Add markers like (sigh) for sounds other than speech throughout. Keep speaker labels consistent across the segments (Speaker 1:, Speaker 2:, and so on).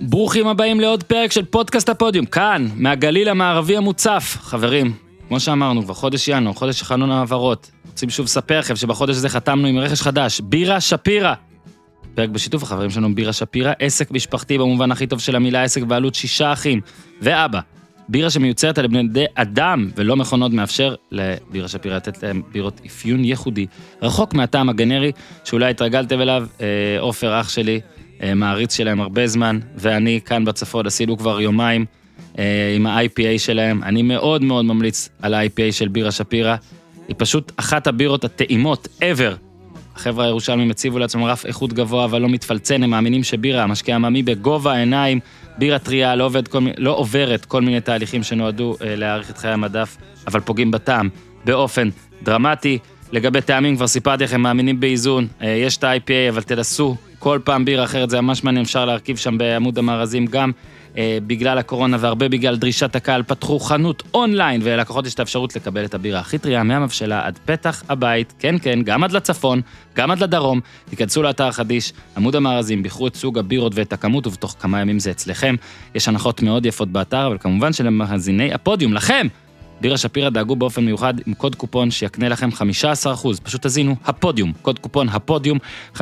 Speaker 1: ברוכים הבאים לעוד פרק של פודקאסט הפודיום, כאן, מהגליל המערבי המוצף. חברים, כמו שאמרנו, כבר חודש ינואר, חודש חנון העברות. רוצים שוב לספר לכם שבחודש הזה חתמנו עם רכש חדש, בירה שפירא. פרק בשיתוף החברים שלנו, בירה שפירא, עסק משפחתי במובן הכי טוב של המילה עסק בעלות שישה אחים ואבא. בירה שמיוצרת על בני אדם ולא מכונות מאפשר לבירה שפירא לתת להם בירות אפיון ייחודי, רחוק מהטעם הגנרי שאולי התרגלתם אליו, אה, עופר אח שלי, מעריץ שלהם הרבה זמן, ואני כאן בצפון עשינו כבר יומיים אה, עם ה-IPA שלהם. אני מאוד מאוד ממליץ על ה-IPA של בירה שפירא. היא פשוט אחת הבירות הטעימות ever. החבר'ה הירושלמים הציבו לעצמם רף איכות גבוה, אבל לא מתפלצן, הם מאמינים שבירה, המשקיע עממי בגובה העיניים, בירה טריה, לא, עובד כל, לא עוברת כל מיני תהליכים שנועדו אה, להאריך את חיי המדף, אבל פוגעים בטעם באופן דרמטי. לגבי טעמים, כבר סיפרתי לכם, מאמינים באיזון, אה, יש את ה-IPA, אבל תנסו כל פעם בירה אחרת, זה ממש מעניין, אפשר להרכיב שם בעמוד המארזים גם. אה, בגלל הקורונה והרבה בגלל דרישת הקהל, פתחו חנות אונליין, וללקוחות יש את האפשרות לקבל את הבירה הכי טריה מהמבשלה עד פתח הבית, כן כן, גם עד לצפון, גם עד לדרום. תיכנסו לאתר חדיש, עמוד המארזים, בחרו את סוג הבירות ואת הכמות, ובתוך כמה ימים זה אצלכם. יש הנחות מאוד יפות באתר, אבל כמובן שלמאזיני הפודיום, לכם! בירה שפירא דאגו באופן מיוחד עם קוד קופון שיקנה לכם 15%, פשוט תזינו, הפודיום, קוד קופון הפודיום, 15%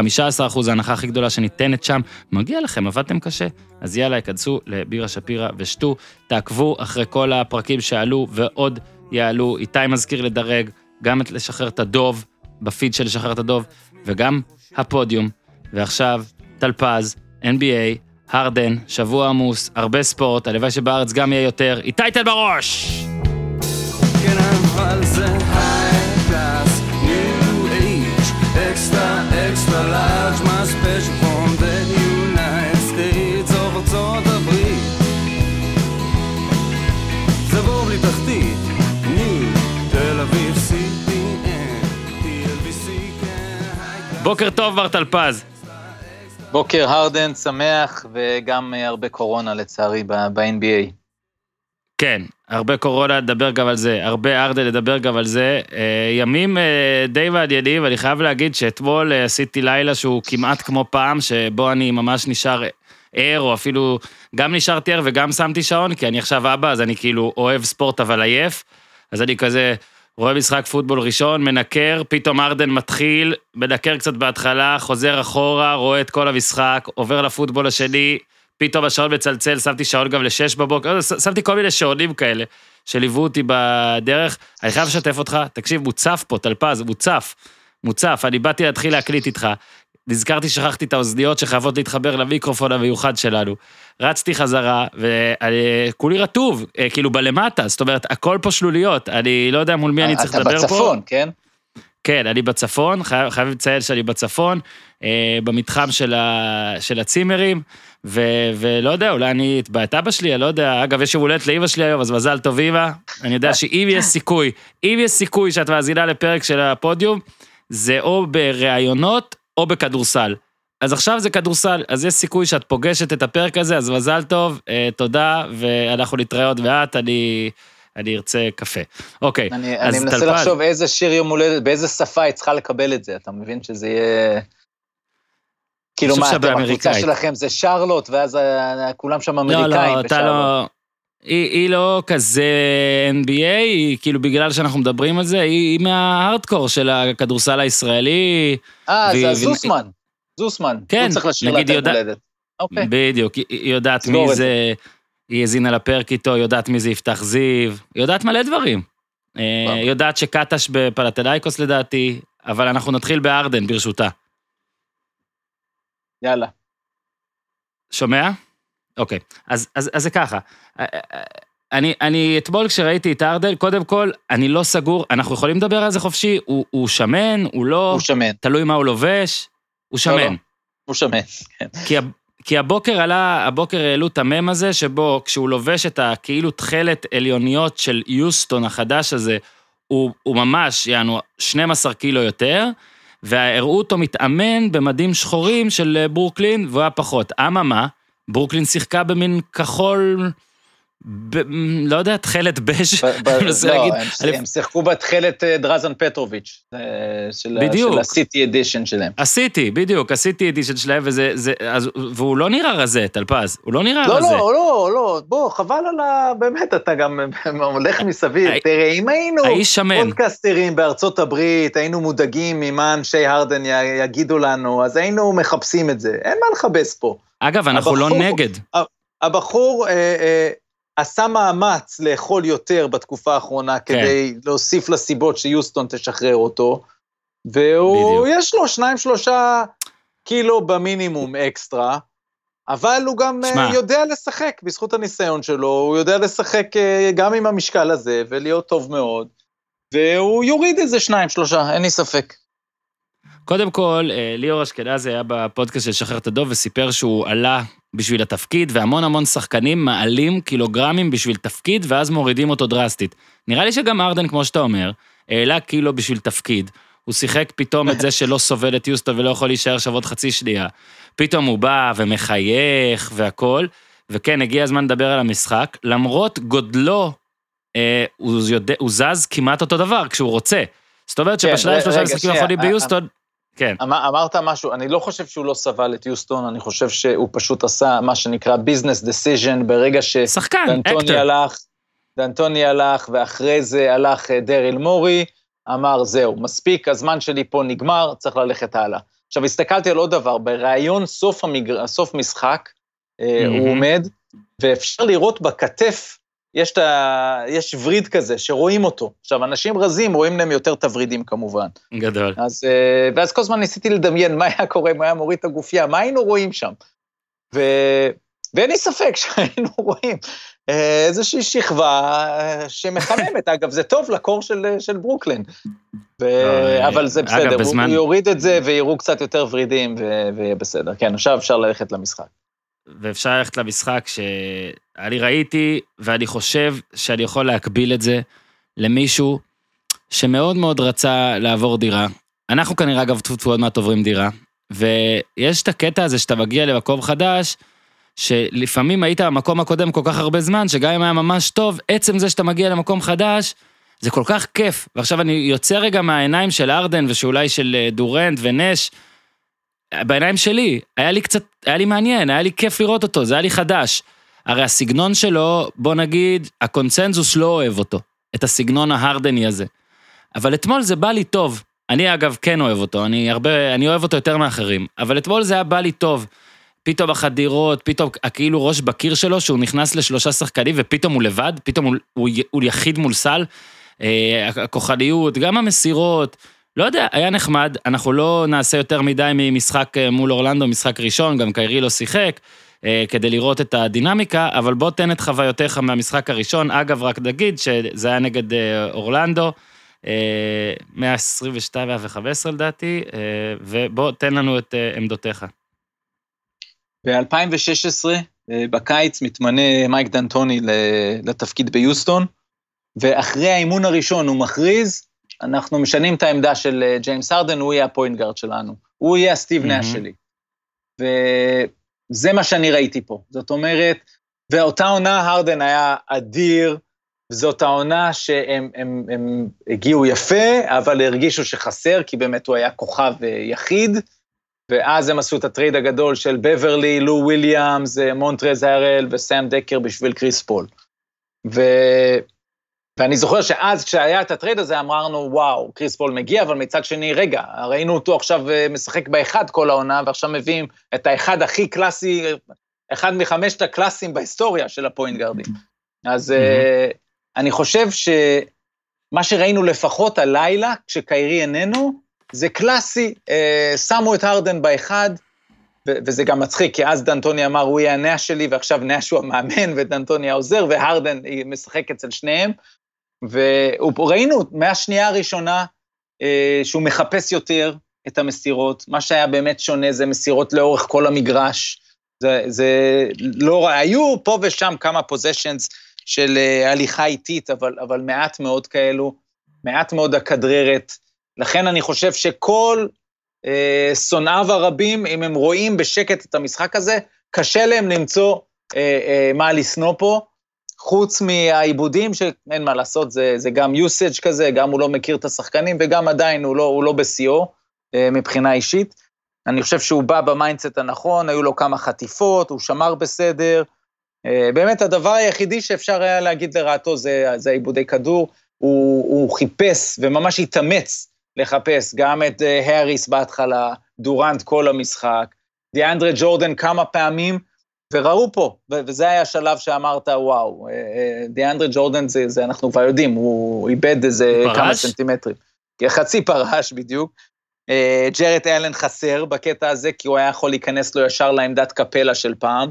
Speaker 1: ההנחה הכי גדולה שניתנת שם, מגיע לכם, עבדתם קשה. אז יאללה, יכנסו לבירה שפירא ושתו, תעקבו אחרי כל הפרקים שעלו ועוד יעלו. איתי מזכיר לדרג, גם את לשחרר את הדוב, בפיד של לשחרר את הדוב, וגם הפודיום. ועכשיו, טלפז, NBA, הרדן, שבוע עמוס, הרבה ספורט, הלוואי שבארץ גם יהיה יותר. איתי תל בראש!
Speaker 2: כן אבל זה או ארצות הברית. זה בור בלי תחתית, תל אביב, CPN, TLBC, כן.
Speaker 1: בוקר טוב, בר טלפז.
Speaker 3: בוקר הרדן שמח וגם אה, הרבה קורונה לצערי ב- ב-NBA.
Speaker 1: כן, הרבה קורונה, נדבר גם על זה, הרבה ארדה, נדבר גם על זה. אה, ימים אה, די מעניינים, ואני חייב להגיד שאתמול אה, עשיתי לילה שהוא כמעט כמו פעם, שבו אני ממש נשאר ער, או אפילו גם נשארתי ער וגם שמתי שעון, כי אני עכשיו אבא, אז אני כאילו אוהב ספורט אבל עייף. אז אני כזה רואה משחק פוטבול ראשון, מנקר, פתאום ארדן מתחיל, מנקר קצת בהתחלה, חוזר אחורה, רואה את כל המשחק, עובר לפוטבול השני, פתאום השעון מצלצל, שמתי שעון גם לשש בבוקר, ש- שמתי כל מיני שעונים כאלה שליוו אותי בדרך. אני חייב לשתף אותך, תקשיב, מוצף פה, טלפז, מוצף, מוצף, אני באתי להתחיל להקליט איתך. נזכרתי, שכחתי את האוזניות שחייבות להתחבר למיקרופון המיוחד שלנו. רצתי חזרה, וכולי רטוב, אה, כאילו בלמטה, זאת אומרת, הכל פה שלוליות, אני לא יודע מול מי אני צריך לדבר פה.
Speaker 3: אתה בצפון, כן?
Speaker 1: כן, אני בצפון, חייב, חייב לציין שאני בצפון, אה, במתחם של, ה, של הצימרים, ו, ולא יודע, אולי אני אתבע את אבא שלי, אני לא יודע, אגב, יש יום הולדת לאימא שלי היום, אז מזל טוב אימא. אני יודע שאם יש סיכוי, אם יש סיכוי שאת מאזינה לפרק של הפודיום, זה או בראיונות או בכדורסל. אז עכשיו זה כדורסל, אז יש סיכוי שאת פוגשת את הפרק הזה, אז מזל טוב, אה, תודה, ואנחנו נתראה עוד מעט, אני, אני ארצה קפה. אוקיי,
Speaker 3: אני,
Speaker 1: אז
Speaker 3: אני מנסה
Speaker 1: טלפז.
Speaker 3: לחשוב איזה שיר יום הולדת, באיזה שפה היא צריכה לקבל את זה, אתה מבין שזה יהיה... כאילו מה, אתם, הקבוצה. שלכם זה שרלוט, ואז אה, כולם שם
Speaker 1: לא,
Speaker 3: אמריקאים
Speaker 1: לא, אתה
Speaker 3: בשרלוט.
Speaker 1: לא... היא, היא לא כזה NBA, היא כאילו בגלל שאנחנו מדברים על זה, היא, היא מההארדקור של הכדורסל הישראלי.
Speaker 3: אה, זה
Speaker 1: והיא-
Speaker 3: זוסמן.
Speaker 1: כן,
Speaker 3: הוא צריך לשיר לה את
Speaker 1: יודע-
Speaker 3: הולדת. אוקיי.
Speaker 1: בדיוק, היא, יודעת מי זה, היא האזינה לפרק איתו, יודעת מי זה יפתח זיו, יודעת מלא דברים. אה. יודעת שקטש בפלטלייקוס לדעתי, אבל אנחנו נתחיל בארדן ברשותה.
Speaker 3: יאללה.
Speaker 1: שומע? אוקיי, אז, אז, אז זה ככה. אני, אני אתמול כשראיתי את ארדן, קודם כל, אני לא סגור, אנחנו יכולים לדבר על זה חופשי, הוא, הוא שמן, הוא לא,
Speaker 3: הוא שמן.
Speaker 1: תלוי מה הוא לובש, הוא
Speaker 3: לא, לא.
Speaker 1: שמן.
Speaker 3: הוא שמן, כן.
Speaker 1: כי, כי הבוקר עלה, הבוקר העלו את המם הזה, שבו כשהוא לובש את הכאילו תכלת עליוניות של יוסטון החדש הזה, הוא, הוא ממש, יענו, 12 קילו יותר, והראו אותו מתאמן במדים שחורים של אה, ברוקלין, והוא היה פחות. אממה, ברוקלין שיחקה במין כחול, ב- לא יודע, תכלת בז',
Speaker 3: ב- (laughs) ב-
Speaker 1: אני מנסה
Speaker 3: לא,
Speaker 1: להגיד,
Speaker 3: הם-
Speaker 1: אלף-
Speaker 3: הם שיחקו בתכלת אה, דרזן פטרוביץ', אה, של
Speaker 1: בדיוק.
Speaker 3: של הסיטי אדישן שלהם.
Speaker 1: עשיתי, בדיוק, עשיתי אדישן שלהם, וזה, זה, אז, והוא לא נראה רזה, טלפז, הוא לא נראה
Speaker 3: לא,
Speaker 1: רזה.
Speaker 3: לא, לא, לא, בוא, חבל על ה... באמת, אתה גם (laughs) הולך מסביב. תראה, אם היינו. פודקסטרים בארצות הברית, היינו מודאגים ממה אנשי הרדן יגידו לנו, אז היינו מחפשים את זה. אין מה לכבס פה.
Speaker 1: אגב, אנחנו לא
Speaker 3: הבחור-
Speaker 1: נגד.
Speaker 3: הבחור אה, אה, עשה מאמץ לאכול יותר בתקופה האחרונה
Speaker 1: כן.
Speaker 3: כדי להוסיף לסיבות שיוסטון תשחרר אותו, והוא,
Speaker 1: בדיוק.
Speaker 3: יש לו שניים, שלושה קילו במינימום אקסטרה, אבל הוא גם אה,
Speaker 1: שמע.
Speaker 3: יודע לשחק בזכות הניסיון שלו, הוא יודע לשחק אה, גם עם המשקל הזה ולהיות טוב מאוד, והוא יוריד איזה שניים, שלושה, אין לי ספק.
Speaker 1: קודם כל, אה, ליאור אשכנזי היה בפודקאסט של שחרר את הדוב וסיפר שהוא עלה בשביל התפקיד, והמון המון שחקנים מעלים קילוגרמים בשביל תפקיד, ואז מורידים אותו דרסטית. נראה לי שגם ארדן, כמו שאתה אומר, העלה קילו בשביל תפקיד. הוא שיחק פתאום את זה (laughs) שלא סובל את יוסטון ולא יכול להישאר עכשיו עוד חצי שנייה. פתאום הוא בא ומחייך והכול, וכן, הגיע הזמן לדבר על המשחק. למרות גודלו, אה, הוא, יודע, הוא זז כמעט אותו דבר כשהוא רוצה. זאת אומרת
Speaker 3: כן,
Speaker 1: שבשלב
Speaker 3: רגע,
Speaker 1: שלושה משחקים האחרונים
Speaker 3: אה,
Speaker 1: ביוסטון, כן.
Speaker 3: אמר, אמרת משהו, אני לא חושב שהוא לא סבל את יוסטון, אני חושב שהוא פשוט עשה מה שנקרא business decision ברגע
Speaker 1: שחקן,
Speaker 3: שדנטוני
Speaker 1: אקטר.
Speaker 3: הלך, דנטוני הלך, ואחרי זה הלך אה, דריל מורי, אמר, זהו, מספיק, הזמן שלי פה נגמר, צריך ללכת הלאה. עכשיו, הסתכלתי על עוד דבר, בריאיון סוף, המגר... סוף משחק,
Speaker 1: מהמם.
Speaker 3: הוא עומד, ואפשר לראות בכתף, יש, ה... יש וריד כזה, שרואים אותו. עכשיו, אנשים רזים רואים להם יותר את הוורידים כמובן.
Speaker 1: גדול.
Speaker 3: אז, אה, ואז כל הזמן ניסיתי לדמיין מה היה קורה אם היה מוריד את הגופייה, מה היינו רואים שם? ו... ואין לי ספק (laughs) שהיינו רואים אה, איזושהי שכבה אה, שמחממת. אגב, זה טוב לקור של, של ברוקלין. ו...
Speaker 1: אה,
Speaker 3: אבל זה
Speaker 1: אגב,
Speaker 3: בסדר, הוא,
Speaker 1: בזמן-
Speaker 3: הוא יוריד את זה ויראו קצת יותר ורידים ו... ויהיה בסדר. כן, עכשיו אפשר ללכת למשחק.
Speaker 1: ואפשר ללכת למשחק שאני ראיתי, ואני חושב שאני יכול להקביל את זה למישהו שמאוד מאוד רצה לעבור דירה. אנחנו כנראה, אגב, טפו טפו עוד מעט עוברים דירה, ויש את הקטע הזה שאתה מגיע למקום חדש, שלפעמים היית במקום הקודם כל כך הרבה זמן, שגם אם היה ממש טוב, עצם זה שאתה מגיע למקום חדש, זה כל כך כיף. ועכשיו אני יוצא רגע מהעיניים של ארדן ושאולי של אה, דורנט ונש, בעיניים שלי, היה לי קצת, היה לי מעניין, היה לי כיף לראות אותו, זה היה לי חדש. הרי הסגנון שלו, בוא נגיד, הקונצנזוס לא אוהב אותו, את הסגנון ההרדני הזה. אבל אתמול זה בא לי טוב. אני אגב כן אוהב אותו, אני הרבה, אני אוהב אותו יותר מאחרים, אבל אתמול זה היה בא לי טוב. פתאום החדירות, פתאום הכאילו ראש בקיר שלו, שהוא נכנס לשלושה שחקנים ופתאום הוא לבד, פתאום הוא, הוא, הוא יחיד מול סל. אה, הכוחניות, גם המסירות, לא יודע, היה נחמד, אנחנו לא נעשה יותר מדי ממשחק אה, מול אורלנדו, משחק ראשון, גם קיירי לא שיחק, כדי לראות את הדינמיקה, אבל בוא תן את חוויותיך מהמשחק הראשון. אגב, רק נגיד שזה היה נגד אה, אורלנדו, אה, 122 ו-15 לדעתי, אה, ובוא תן לנו את אה, עמדותיך.
Speaker 3: ב-2016, אה, בקיץ, מתמנה מייק דנטוני לתפקיד ביוסטון, ואחרי האימון הראשון הוא מכריז, אנחנו משנים את העמדה של אה, ג'יימס הרדן, הוא יהיה ה point guard שלנו. הוא יהיה הסטיב נאש שלי. וזה מה שאני ראיתי פה. זאת אומרת, ואותה עונה הרדן היה אדיר, וזאת העונה שהם הם, הם הגיעו יפה, אבל הרגישו שחסר, כי באמת הוא היה כוכב אה, יחיד. ואז הם עשו את ה trade הגדול של בברלי, לו וויליאמס, אה, מונטרז הארל וסאם דקר בשביל קריס פול. ו... ואני זוכר שאז כשהיה את ה trade הזה אמרנו, וואו, קריס פול מגיע, אבל מצד שני, רגע, ראינו אותו עכשיו אה, משחק באחד כל העונה, ועכשיו מביאים את האחד הכי קלאסי, אחד מחמשת הקלאסים בהיסטוריה של הפוינט גארדים. אז אה, אני חושב שמה שראינו לפחות הלילה, כשקיירי איננו, זה קלאסי, אה, שמו את הרדן באחד, וזה גם מצחיק, כי אז דנטוני אמר, הוא יהיה הנאש שלי, ועכשיו נאש הוא המאמן, ודנטוני העוזר, והרדן משחק אצל שניהם. וראינו מהשנייה הראשונה אה, שהוא מחפש יותר את המסירות, מה שהיה באמת שונה זה מסירות לאורך כל המגרש. זה, זה לא, היו פה ושם כמה פוזיישנס של אה, הליכה איטית, אבל, אבל מעט מאוד כאלו, מעט מאוד הכדררת. לכן אני חושב שכל אה, שונאיו הרבים, אם הם רואים בשקט את המשחק הזה, קשה להם למצוא אה, אה, מה לשנוא פה, חוץ מהאיבודים, שאין מה לעשות, זה, זה גם usage כזה, גם הוא לא מכיר את השחקנים, וגם עדיין הוא לא, לא בשיאו אה, מבחינה אישית. אני חושב שהוא בא ב mindset הנכון, היו לו כמה חטיפות, הוא שמר בסדר. אה, באמת, הדבר היחידי שאפשר היה להגיד לרעתו זה, זה איבודי כדור. הוא, הוא חיפש וממש התאמץ לחפש גם את אה, האריס בהתחלה, דורנט כל המשחק, דיאנדרה ג'ורדן כמה פעמים, וראו פה, וזה היה השלב שאמרת, וואו, אה, אה, דיאנדרה ג'ורדן זה, זה אנחנו כבר יודעים, הוא איבד איזה
Speaker 1: פרש?
Speaker 3: כמה סנטימטרים. חצי פרש בדיוק. ג'רד אלן חסר בקטע הזה, כי הוא היה יכול להיכנס לו ישר לעמדת קפלה של פעם.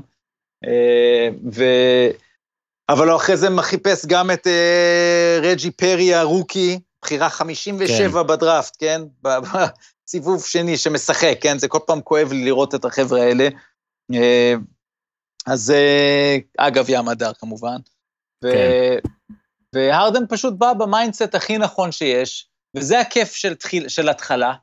Speaker 3: ו... אבל הוא אחרי זה חיפש גם את רג'י פרי הרוקי, בחירה 57 כן. בדראפט, כן? בסיבוב שני שמשחק, כן? זה כל פעם כואב לי לראות את החבר'ה האלה. אז אה, אגב, ים מדר כמובן. כן. והרדן פשוט בא ב mindset הכי נכון שיש, וזה הכיף של, תחיל, של התחלה,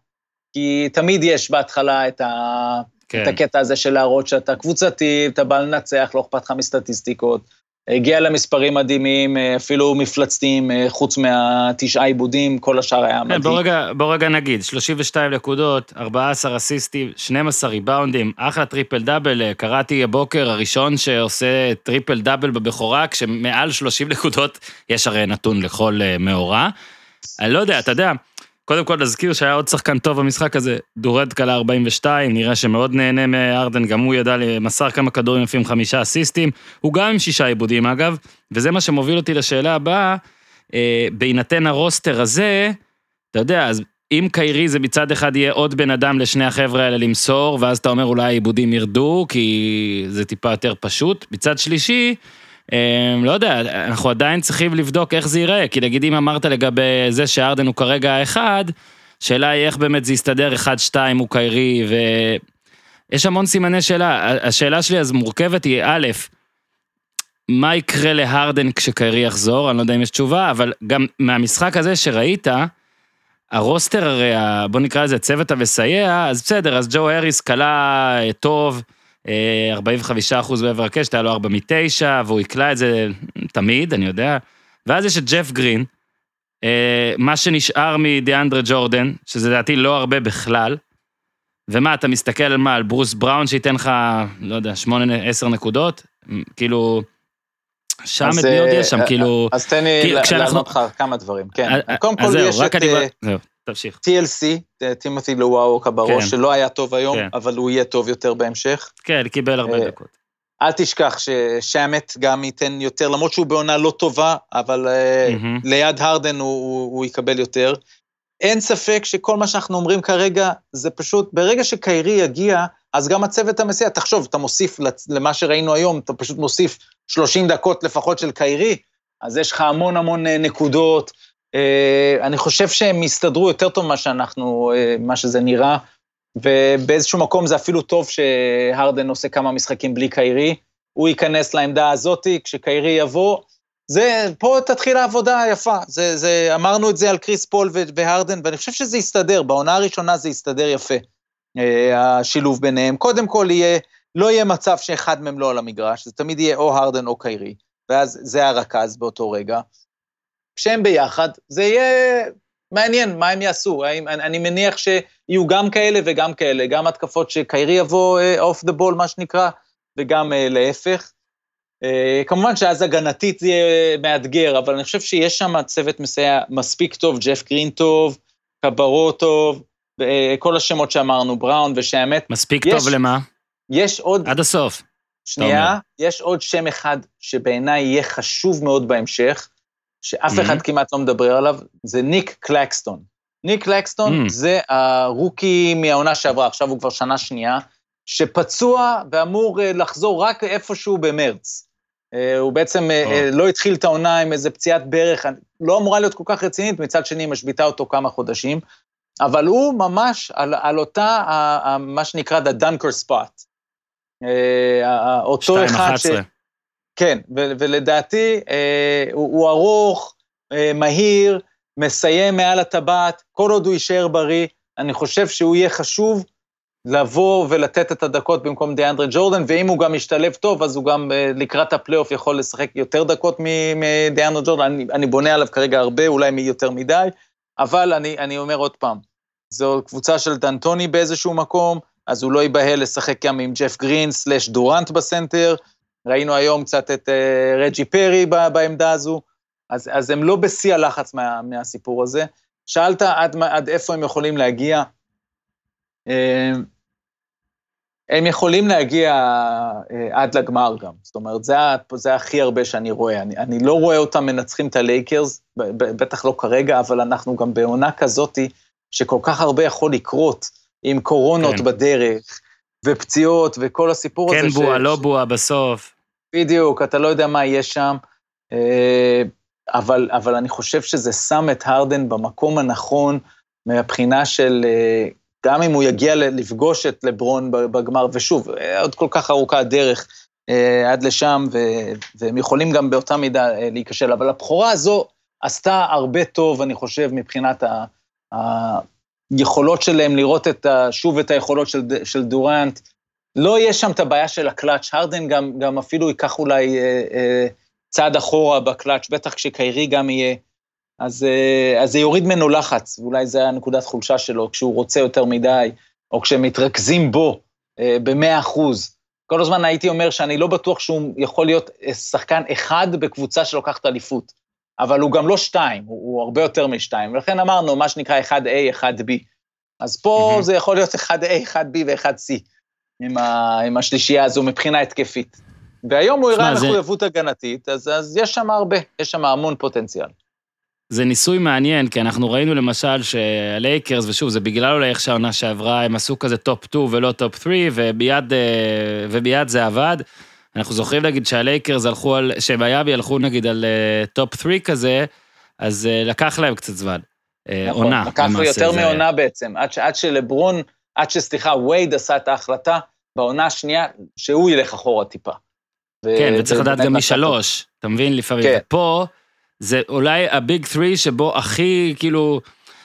Speaker 3: כי תמיד יש בהתחלה את, ה, כן. את הקטע הזה של להראות שאתה קבוצתי, אתה בא לנצח, לא אכפת לך מסטטיסטיקות. הגיע למספרים מדהימים, אה, אפילו מפלצתיים, אה, חוץ מהתשעה איבודים, כל השאר היה כן, מדהים.
Speaker 1: בוא רגע, בוא רגע נגיד, 32 נקודות, 14 אסיסטים, 12 ריבאונדים, אחלה triple double, אה, קראתי הבוקר הראשון שעושה triple double בבכורה, כשמעל 30 נקודות, יש הרי נתון לכל מאורע. אני לא יודע, אתה יודע, קודם כל נזכיר שהיה עוד שחקן טוב במשחק הזה, דורד קלה 42, נראה שמאוד נהנה מארדן, גם הוא ידע, מסר כמה כדורים יפים, חמישה אסיסטים, הוא גם עם שישה עיבודים אגב, וזה מה שמוביל אותי לשאלה הבאה, אה, בהינתן הרוסטר הזה, אתה יודע, אז אם קיירי זה מצד אחד יהיה עוד בן אדם לשני החבר'ה האלה למסור, ואז אתה אומר אולי העיבודים ירדו, כי זה טיפה יותר פשוט, מצד שלישי, לא יודע, אנחנו עדיין צריכים לבדוק איך זה ייראה, כי נגיד אם אמרת לגבי זה שארדן הוא כרגע האחד, שאלה היא איך באמת זה יסתדר אחד, שתיים, הוא קיירי, ויש המון סימני שאלה. השאלה שלי אז מורכבת היא, א', מה יקרה להרדן כשקיירי יחזור, אני לא יודע אם יש תשובה, אבל גם מהמשחק הזה שראית, הרוסטר הרי, בוא נקרא לזה צוות המסייע, אז בסדר, אז ג'ו אריס קלה טוב, 45 אה, אחוז בעבר הקשת, היה לו 4 מ-9, והוא יקלע את זה תמיד, אני יודע. ואז יש את ג'ף גרין, אה, מה שנשאר מדיאנדרה ג'ורדן, שזה לדעתי לא הרבה בכלל. ומה, אתה מסתכל על מה, על ברוס בראון שייתן לך, לא יודע, 8-10 נקודות? כאילו, שם את מי עוד יש שם, אה, כאילו...
Speaker 3: אז תן לי לענות לך כמה דברים, כן. קודם כל יש את...
Speaker 1: תמשיך.
Speaker 3: TLC, טימותי לוואו בראש, כן. שלא היה טוב היום, כן. אבל הוא יהיה טוב יותר בהמשך.
Speaker 1: כן, קיבל הרבה אה, דקות.
Speaker 3: אל תשכח ששאמט גם ייתן יותר, למרות שהוא בעונה לא טובה, אבל mm-hmm. ליד הרדן הוא, הוא, הוא יקבל יותר. אין ספק שכל מה שאנחנו אומרים כרגע, זה פשוט, ברגע שקיירי יגיע, אז גם הצוות המסיע, תחשוב, אתה מוסיף למה שראינו היום, אתה פשוט מוסיף 30 דקות לפחות של קיירי, אז יש לך המון המון אה, נקודות, אני חושב שהם יסתדרו יותר טוב ממה שאנחנו, אה, מה שזה נראה, ובאיזשהו מקום זה אפילו טוב שהרדן עושה כמה משחקים בלי קיירי, הוא ייכנס לעמדה הזאתי, כשקיירי יבוא, זה, פה תתחיל העבודה היפה, זה, זה, אמרנו את זה על קריס פול והרדן, ואני חושב שזה יסתדר, בעונה הראשונה זה יסתדר יפה, אה, השילוב ביניהם. קודם כל יהיה, לא יהיה מצב שאחד מהם לא על המגרש, זה תמיד יהיה או הרדן או קיירי, ואז זה הרכז באותו רגע. כשהם ביחד, זה יהיה מעניין מה הם יעשו. אני, אני מניח שיהיו גם כאלה וגם כאלה, גם התקפות שקיירי יבוא off the ball, מה שנקרא, וגם אה, להפך. אה, כמובן שאז הגנתית זה יהיה מאתגר, אבל אני חושב שיש שם צוות מסייע מספיק טוב, ג'ף גרין טוב, קברו טוב, אה, כל השמות שאמרנו, בראון, ושהאמת...
Speaker 1: מספיק יש, טוב למה?
Speaker 3: יש עוד...
Speaker 1: עד הסוף.
Speaker 3: שנייה, יש עוד שם אחד שבעיניי יהיה חשוב מאוד בהמשך, שאף mm-hmm. אחד כמעט לא מדבר עליו, זה ניק קלקסטון. ניק קלקסטון mm-hmm. זה הרוקי מהעונה שעברה, עכשיו הוא כבר שנה שנייה, שפצוע ואמור אה, לחזור רק איפשהו במרץ. אה, הוא בעצם oh. לא התחיל את העונה עם איזה פציעת ברך, לא אמורה להיות כל כך רצינית, מצד שני משביתה אותו כמה חודשים, אבל הוא ממש על, על אותה, מה שנקרא the dunker spot. אותו אחד ש... כן, ו- ולדעתי אה, הוא, הוא ארוך, אה, מהיר, מסיים מעל הטבעת, כל עוד הוא יישאר בריא, אני חושב שהוא יהיה חשוב לבוא ולתת את הדקות במקום דיאנדרה ג'ורדן, ואם הוא גם ישתלב טוב, אז הוא גם אה, לקראת הפלייאוף יכול לשחק יותר דקות מדיאנדרה ג'ורדן. אני, אני בונה עליו כרגע הרבה, אולי יותר מדי, אבל אני, אני אומר עוד פעם, זו קבוצה של דנטוני באיזשהו מקום, אז הוא לא ייבהל לשחק גם עם ג'ף גרין slash דורנט בסנטר. ראינו היום קצת את אה, רג'י פרי בעמדה הזו, אז, אז הם לא בשיא הלחץ מה, מהסיפור הזה. שאלת עד, עד איפה הם יכולים להגיע. אה, הם יכולים להגיע אה, עד לגמר גם, זאת אומרת, זה, זה הכי הרבה שאני רואה. אני, אני לא רואה אותם מנצחים את הלייקרס, בטח לא כרגע, אבל אנחנו גם בעונה כזאתי, שכל כך הרבה יכול לקרות, עם קורונות כן. בדרך, ופציעות, וכל הסיפור
Speaker 1: כן
Speaker 3: הזה.
Speaker 1: כן בועה, ש... לא בועה בסוף.
Speaker 3: בדיוק, אתה לא יודע מה יהיה שם. אה, אבל, אבל אני חושב שזה שם את הרדן במקום הנכון מהבחינה של, אה, גם אם הוא יגיע לפגוש את לברון בגמר, ושוב, עוד כל כך ארוכה הדרך אה, עד לשם, ו, והם יכולים גם באותה מידה אה, להיכשל, אבל הבכורה הזו עשתה הרבה טוב, אני חושב, מבחינת ה... היכולות שלהם לראות את ה, שוב את היכולות של, של דורנט. לא יהיה שם את הבעיה של הקלאץ', הרדן גם, גם אפילו ייקח אולי אה, אה, צעד אחורה בקלאץ', בטח כשקיירי גם יהיה, אז, אה, אז זה יוריד ממנו לחץ, ואולי זה הנקודת חולשה שלו, כשהוא רוצה יותר מדי, או כשמתרכזים בו אה, במאה אחוז. כל הזמן הייתי אומר שאני לא בטוח שהוא יכול להיות אה, שחקן אחד בקבוצה שלוקחת אליפות, אבל הוא גם לא שתיים, הוא, הוא הרבה יותר משתיים, ולכן אמרנו, מה שנקרא 1A, 1B. אז פה mm-hmm. זה יכול להיות 1A, 1B ו-1C, עם, עם השלישייה הזו מבחינה התקפית. והיום הוא הראה מחויבות זה... הגנתית, אז, אז יש שם הרבה, יש שם המון פוטנציאל.
Speaker 1: זה ניסוי מעניין, כי אנחנו ראינו למשל שהלייקרס, ושוב, זה בגלל אולי איך שהעונה שעברה, הם עשו כזה top 2 ולא top 3, וביד, אה, וביד זה עבד. אנחנו זוכרים להגיד שהלייקרס הלכו על, שמיאמי הלכו נגיד על top אה, 3 כזה, אז אה, לקח להם קצת זמן. נכון, עונה,
Speaker 3: לקח למעשה. יותר זה... מעונה בעצם, עד, עד שלברון, עד שסליחה, וייד עשה את ההחלטה בעונה השנייה, שהוא ילך אחורה טיפה.
Speaker 1: ו... כן, וצריך לדעת גם משלוש, אתה מבין? לפעמים. כן. ופה, זה אולי ה big 3 שבו הכי, כאילו,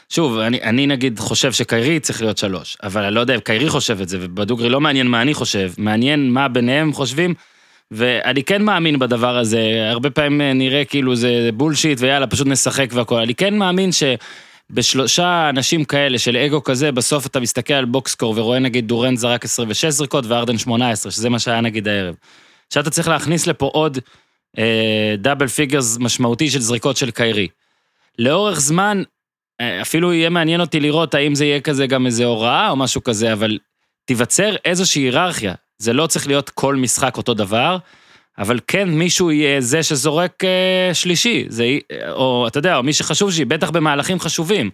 Speaker 1: שוב, אני, אני נגיד חושב שקיירי צריך להיות שלוש, אבל אני לא יודע אם קיירי חושב את זה, ובדוגרי לא מעניין מה אני חושב, מעניין מה ביניהם חושבים, ואני כן מאמין בדבר הזה, הרבה פעמים נראה כאילו זה bullshit ויאללה, פשוט נשחק והכל, אני כן מאמין ש... בשלושה אנשים כאלה של אגו כזה, בסוף אתה מסתכל על box score ורואה נגיד דורנט זרק 26 זריקות והרדן 18, שזה מה שהיה נגיד הערב. שאתה צריך להכניס לפה עוד אה, double figures משמעותי של זריקות של קיירי. לאורך זמן, אה, אפילו יהיה מעניין אותי לראות האם זה יהיה כזה גם איזה הוראה או משהו כזה, אבל תיווצר איזושהי היררכיה. זה לא צריך להיות כל משחק אותו דבר, אבל כן מישהו יהיה זה שזורק אה, שלישי, זה, או אתה יודע, או מי שחשוב שהיא, בטח במהלכים חשובים.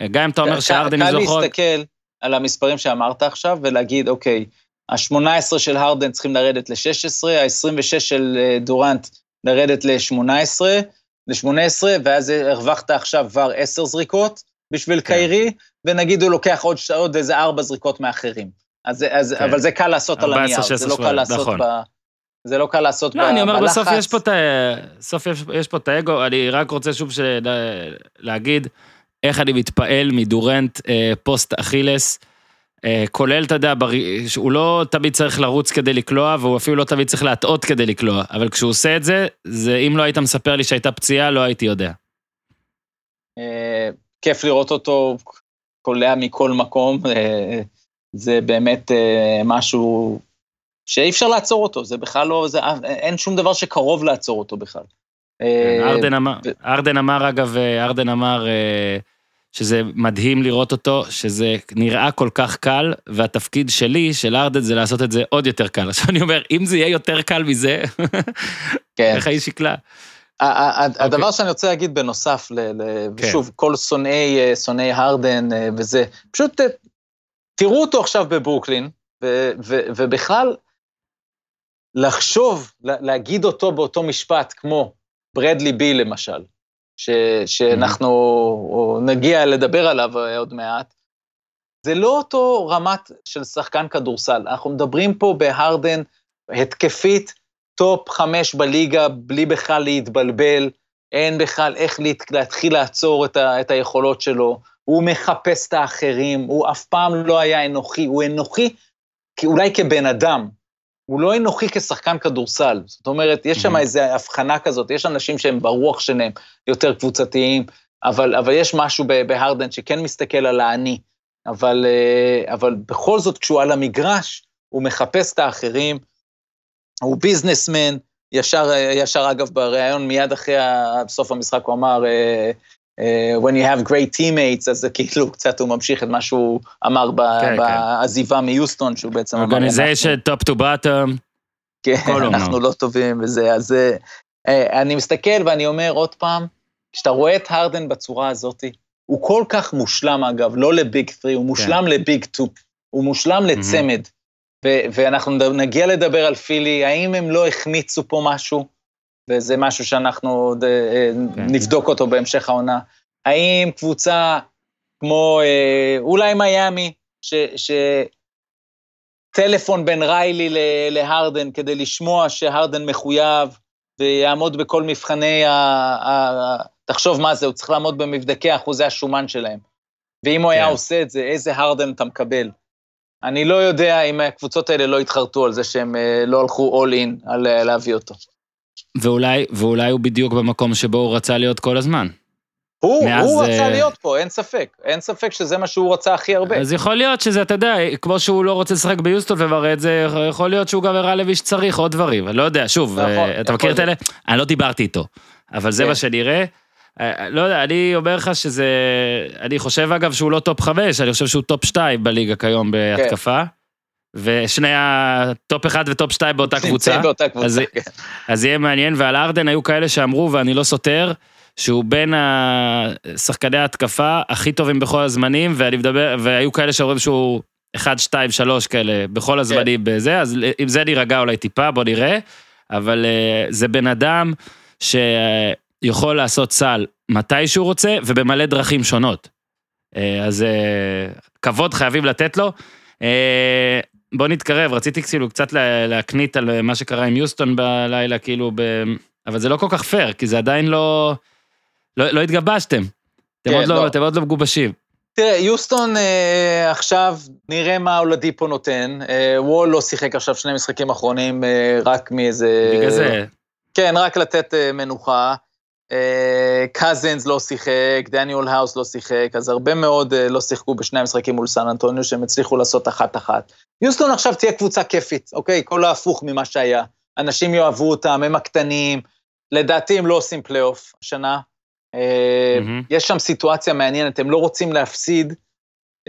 Speaker 1: אה, גם אם אתה אומר שארדן
Speaker 3: יזוכות... קל להסתכל על המספרים שאמרת עכשיו ולהגיד, אוקיי, ה-18 של הרדן צריכים לרדת ל-16, ה-26 של אה, דורנט לרדת ל-18, ל-18, ואז הרווחת עכשיו כבר 10 זריקות בשביל כן. קיירי, ונגיד הוא לוקח עוד, עוד איזה 4 זריקות מאחרים. אז, אז, כן. אבל זה קל לעשות על הנייר, זה לא קל לעשות נכון. ב... זה לא קל לעשות
Speaker 1: לא, ב... אני אומר, בלחץ. בסוף יש פה את. בסוף יש, יש פה את האגו, אני רק רוצה שוב של... להגיד איך אני מתפעל מדורנט אה, פוסט אכילס. אה, כולל, אתה יודע, הוא לא תמיד צריך לרוץ כדי לקלוע, והוא אפילו לא תמיד צריך להטעות כדי לקלוע, אבל כשהוא עושה את זה, זה אם לא היית מספר לי שהייתה פציעה, לא הייתי יודע.
Speaker 3: אה, כיף לראות אותו קולע מכל מקום, אה, זה באמת משהו שאי אפשר לעצור אותו, זה בכלל לא, זה, אין שום דבר שקרוב לעצור אותו בכלל.
Speaker 1: כן, ארדן אמר, ארדן אמר אגב, ארדן אמר, שזה מדהים לראות אותו, שזה נראה כל כך קל, והתפקיד שלי, של ארדד, זה לעשות את זה עוד יותר קל. (laughs) עכשיו אני אומר, אם זה יהיה יותר קל מזה, כן. איך האיש יקלע?
Speaker 3: הדבר אוקיי. שאני רוצה להגיד בנוסף, כן. ושוב, כל שונאי, אה, שונאי הרדן אה, וזה, פשוט אה, תראו אותו עכשיו בברוקלין, ובכלל, לחשוב, להגיד אותו באותו משפט, כמו ברדלי בי למשל, ש, שאנחנו. נגיע לדבר עליו עוד מעט, זה לא אותו רמת של שחקן כדורסל. אנחנו מדברים פה בהרדן התקפית, top חמש בליגה, בלי בכלל להתבלבל, אין בכלל איך להתחיל לעצור את, ה, את היכולות שלו. הוא מחפש את האחרים, הוא אף פעם לא היה אנוכי, הוא אנוכי אולי כבן אדם, הוא לא אנוכי כשחקן כדורסל. זאת אומרת, יש שם איזו הבחנה כזאת, יש אנשים שהם ברוח שלהם יותר קבוצתיים, אבל, אבל יש משהו בהרדן שכן מסתכל על האני. אבל, אה, אבל בכל זאת, כשהוא על המגרש, הוא מחפש את האחרים, הוא ביזנסמן, ישר, ישר אגב, בריאיון מיד אחרי סוף המשחק הוא אמר, uh, When you have great teammates, אז זה כאילו קצת הוא ממשיך את מה שהוא אמר כן, בעזיבה כן. מיוסטון, שהוא בעצם
Speaker 1: אמר... Organization, top to bottom.
Speaker 3: כן, אנחנו לא טובים וזה, אז uh, אני מסתכל ואני אומר עוד פעם, כשאתה רואה את הרדן בצורה הזאת, הוא כל כך מושלם אגב, לא לביג 3, הוא מושלם כן. לביג 2, הוא מושלם לצמד. ואנחנו נגיע לדבר על פילי, האם הם לא החמיצו פה משהו, וזה משהו שאנחנו עוד אה, כן. נבדוק אותו בהמשך העונה. האם קבוצה כמו אה, אולי מיאמי, שטלפון בין ריילי להרדן כדי לשמוע שהרדן מחויב ויעמוד בכל מבחני ה... ה... תחשוב מה זה, הוא צריך לעמוד במבדקי אחוזי השומן שלהם. ואם הוא כן. היה עושה את זה, איזה הרדן אתה מקבל? אני לא יודע אם הקבוצות האלה לא התחרטו על זה שהם אה, לא הלכו all in על אה, להביא אותו.
Speaker 1: ואולי, ואולי הוא בדיוק במקום שבו הוא רצה להיות כל הזמן.
Speaker 3: הוא, מאז, הוא רצה uh... להיות פה, אין ספק. אין ספק שזה מה שהוא רצה הכי הרבה.
Speaker 1: אז יכול להיות שזה, אתה יודע, כמו שהוא לא רוצה לשחק ביוסטון ומראה את זה, יכול להיות שהוא גם הראה למי שצריך עוד דברים. אני לא יודע, שוב, נכון, אתה מכיר את אלה? אני לא דיברתי איתו, אבל זה כן. מה שנראה. אה, לא יודע, אני אומר לך שזה... אני חושב אגב שהוא לא top חמש, אני חושב שהוא top שתיים בליגה כיום בהתקפה. כן. ושני ה top אחד ו top שתיים באותה קבוצה.
Speaker 3: באותה קבוצה, אז, כן.
Speaker 1: אז יהיה מעניין, ועל ארדן היו כאלה שאמרו, ואני לא סותר, שהוא בין השחקני ההתקפה הכי טובים בכל הזמנים, ואני מדבר, והיו כאלה שאומרים שהוא 1, 2, 3 כאלה בכל הזמנים כן. בזה, אז עם זה נירגע אולי טיפה, בוא נראה, אבל אה, זה בן אדם ש... יכול לעשות סל מתי שהוא רוצה ובמלא דרכים שונות. אה, אז אה, כבוד חייבים לתת לו. בוא נתקרב, רציתי כאילו קצת להקנית על מה שקרה עם יוסטון בלילה, כאילו, ב... אבל זה לא כל כך פייר, כי זה עדיין לא... לא, לא התגבשתם. אתם, כן, עוד לא, לא. אתם עוד לא מגובשים.
Speaker 3: תראה, יוסטון אה, עכשיו, נראה מה אולדיפו נותן. אה, וול לא שיחק עכשיו שני משחקים אחרונים, אה, רק מאיזה...
Speaker 1: בגלל זה.
Speaker 3: כן, רק לתת אה, מנוחה. קזינס לא שיחק, דניאל האוס לא שיחק, אז הרבה מאוד אה, לא שיחקו בשני המשחקים מול סן אנטוניו, שהם הצליחו לעשות אחת-אחת. יוסטון עכשיו תהיה קבוצה כיפית, אוקיי? כל ההפוך ממה שהיה. אנשים יאהבו אותם, הם הקטנים, לדעתי הם לא עושים פלייאוף השנה. Mm-hmm. יש שם סיטואציה מעניינת, הם לא רוצים להפסיד,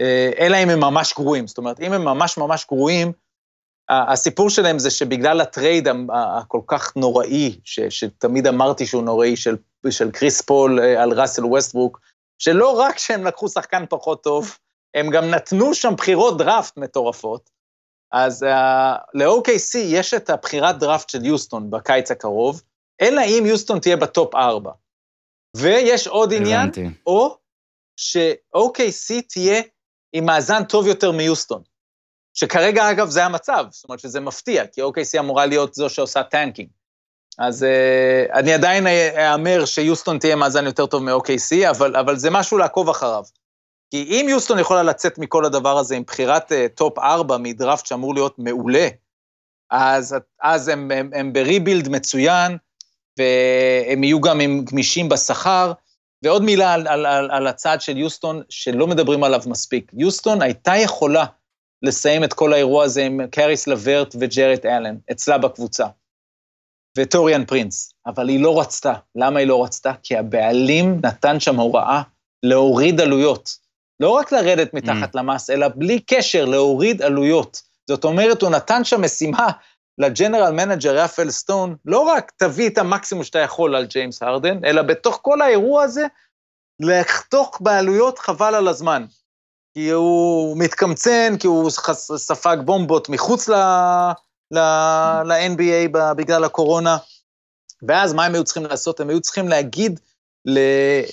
Speaker 3: אה, אלא אם הם ממש גרועים. זאת אומרת, אם הם ממש ממש גרועים, הסיפור שלהם זה שבגלל ה trade הכל כך נוראי, ש, שתמיד אמרתי שהוא נוראי, של, של קריס פול אה, על ראסל ווסטברוק, שלא רק שהם לקחו שחקן פחות טוב, הם גם נתנו שם בחירות דראפט מטורפות. אז uh, ל-OKC יש את הבחירת דראפט של יוסטון בקיץ הקרוב, אלא אם יוסטון תהיה ב top 4. ויש עוד עניין, או ש-OKC תהיה עם מאזן טוב יותר מיוסטון. שכרגע, אגב, זה המצב, זאת אומרת שזה מפתיע, כי OKC אמורה להיות זו שעושה tanking. אז uh, אני עדיין אאמר שיוסטון תהיה מאזן יותר טוב מ-OKC, אבל, אבל זה משהו לעקוב אחריו. כי אם יוסטון יכולה לצאת מכל הדבר הזה עם בחירת uh, top 4 מדראפט שאמור להיות מעולה, אז, אז הם, הם, הם ב rebuild מצוין, והם יהיו גם עם גמישים בשכר. ועוד מילה על, על, על, על הצעד של יוסטון, שלא מדברים עליו מספיק. יוסטון הייתה יכולה לסיים את כל האירוע הזה עם קריס לברט וג'רד אלן, אצלה בקבוצה. וטוריאן פרינס, אבל היא לא רצתה. למה היא לא רצתה? כי הבעלים נתן שם הוראה להוריד עלויות. לא רק לרדת מתחת mm. למס, אלא בלי קשר להוריד עלויות. זאת אומרת, הוא נתן שם משימה ל general manager רפאל סטון, לא רק תביא את המקסימום שאתה יכול על ג'יימס הרדן, אלא בתוך כל האירוע הזה, לחתוך בעלויות חבל על הזמן. כי הוא מתקמצן, כי הוא ספג בומבות מחוץ ל-NBA בגלל הקורונה. ואז מה הם היו צריכים לעשות? הם היו צריכים להגיד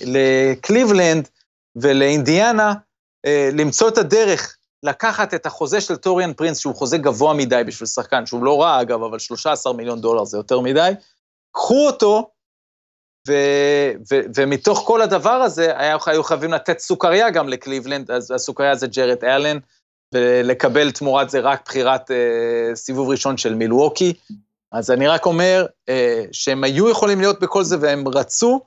Speaker 3: לקליבלנד ולאינדיאנה, אה, למצוא את הדרך לקחת את החוזה של טוריאן פרינס, שהוא חוזה גבוה מדי בשביל שחקן, שהוא לא רע אגב, אבל 13 מיליון דולר זה יותר מדי, קחו אותו ו, ו, ומתוך כל הדבר הזה, היו חייבים לתת סוכריה גם לקליבלנד, אז הסוכריה זה ג'רד אלן, ולקבל תמורת זה רק בחירת אה, סיבוב ראשון של מילווקי. אז אני רק אומר אה, שהם היו יכולים להיות בכל זה, והם רצו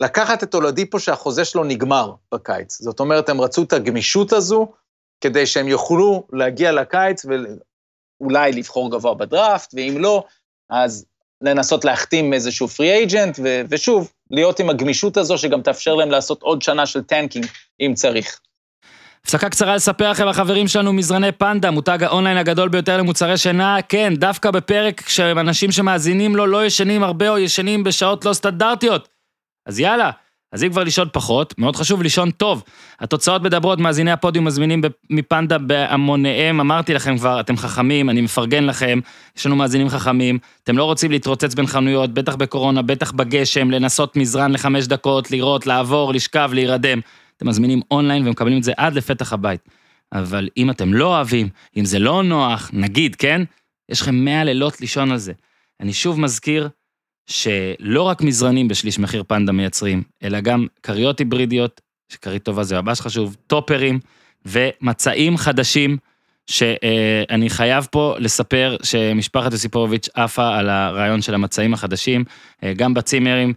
Speaker 3: לקחת את אולדיפו שהחוזה שלו נגמר בקיץ. זאת אומרת, הם רצו את הגמישות הזו, כדי שהם יוכלו להגיע לקיץ ואולי לבחור גבוה בדראפט, ואם לא, אז לנסות להחתים איזשהו free agent, ושוב, להיות עם הגמישות הזו שגם תאפשר להם לעשות עוד שנה של tanking, אם צריך.
Speaker 1: הפסקה קצרה לספר לכם החברים שלנו מזרני פנדה, מותג האונליין הגדול ביותר למוצרי שינה, כן, דווקא בפרק שאנשים שמאזינים לו לא ישנים הרבה או ישנים בשעות לא סטנדרטיות. אז יאללה, אז אם כבר לישון פחות, מאוד חשוב לישון טוב. התוצאות מדברות, מאזיני הפודיום מזמינים מפנדה בהמוניהם, אמרתי לכם כבר, אתם חכמים, אני מפרגן לכם, יש לנו מאזינים חכמים, אתם לא רוצים להתרוצץ בין חנויות, בטח בקורונה, בטח בגשם, לנסות מזרן לחמש דקות, לראות, לעבור, לשכב, להירדם. אתם מזמינים אונליין ומקבלים את זה עד לפתח הבית. אבל אם אתם לא אוהבים, אם זה לא נוח, נגיד, כן? יש לכם 100 לילות לישון על זה. אני שוב מזכיר שלא רק מזרנים בשליש מחיר פנדה מייצרים, אלא גם כריות היברידיות, שכרית טובה זה ממש חשוב, טופרים ומצעים חדשים, שאני חייב פה לספר שמשפחת יוסיפוביץ' עפה על הרעיון של המצעים החדשים, גם בצימרים,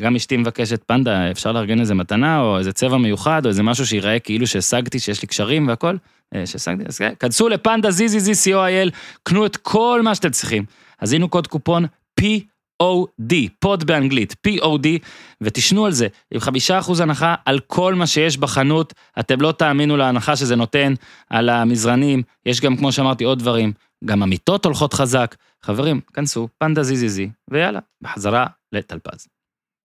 Speaker 1: גם אשתי מבקשת, פנדה, אפשר לארגן איזה מתנה, או איזה צבע מיוחד, או איזה משהו שיראה כאילו שהשגתי, שיש לי קשרים והכל, שהשגתי, אז כן, כנסו לפנדה ZZZ קנו את כל מה שאתם צריכים. אז הנה קוד קופון POD, פוד באנגלית, POD, ותשנו על זה, עם חמישה אחוז הנחה על כל מה שיש בחנות, אתם לא תאמינו להנחה שזה נותן, על המזרנים, יש גם, כמו שאמרתי, עוד דברים, גם המיטות הולכות חזק. חברים, כנסו, פנדה זיזיזי, ויאללה, בחזרה לטלפז.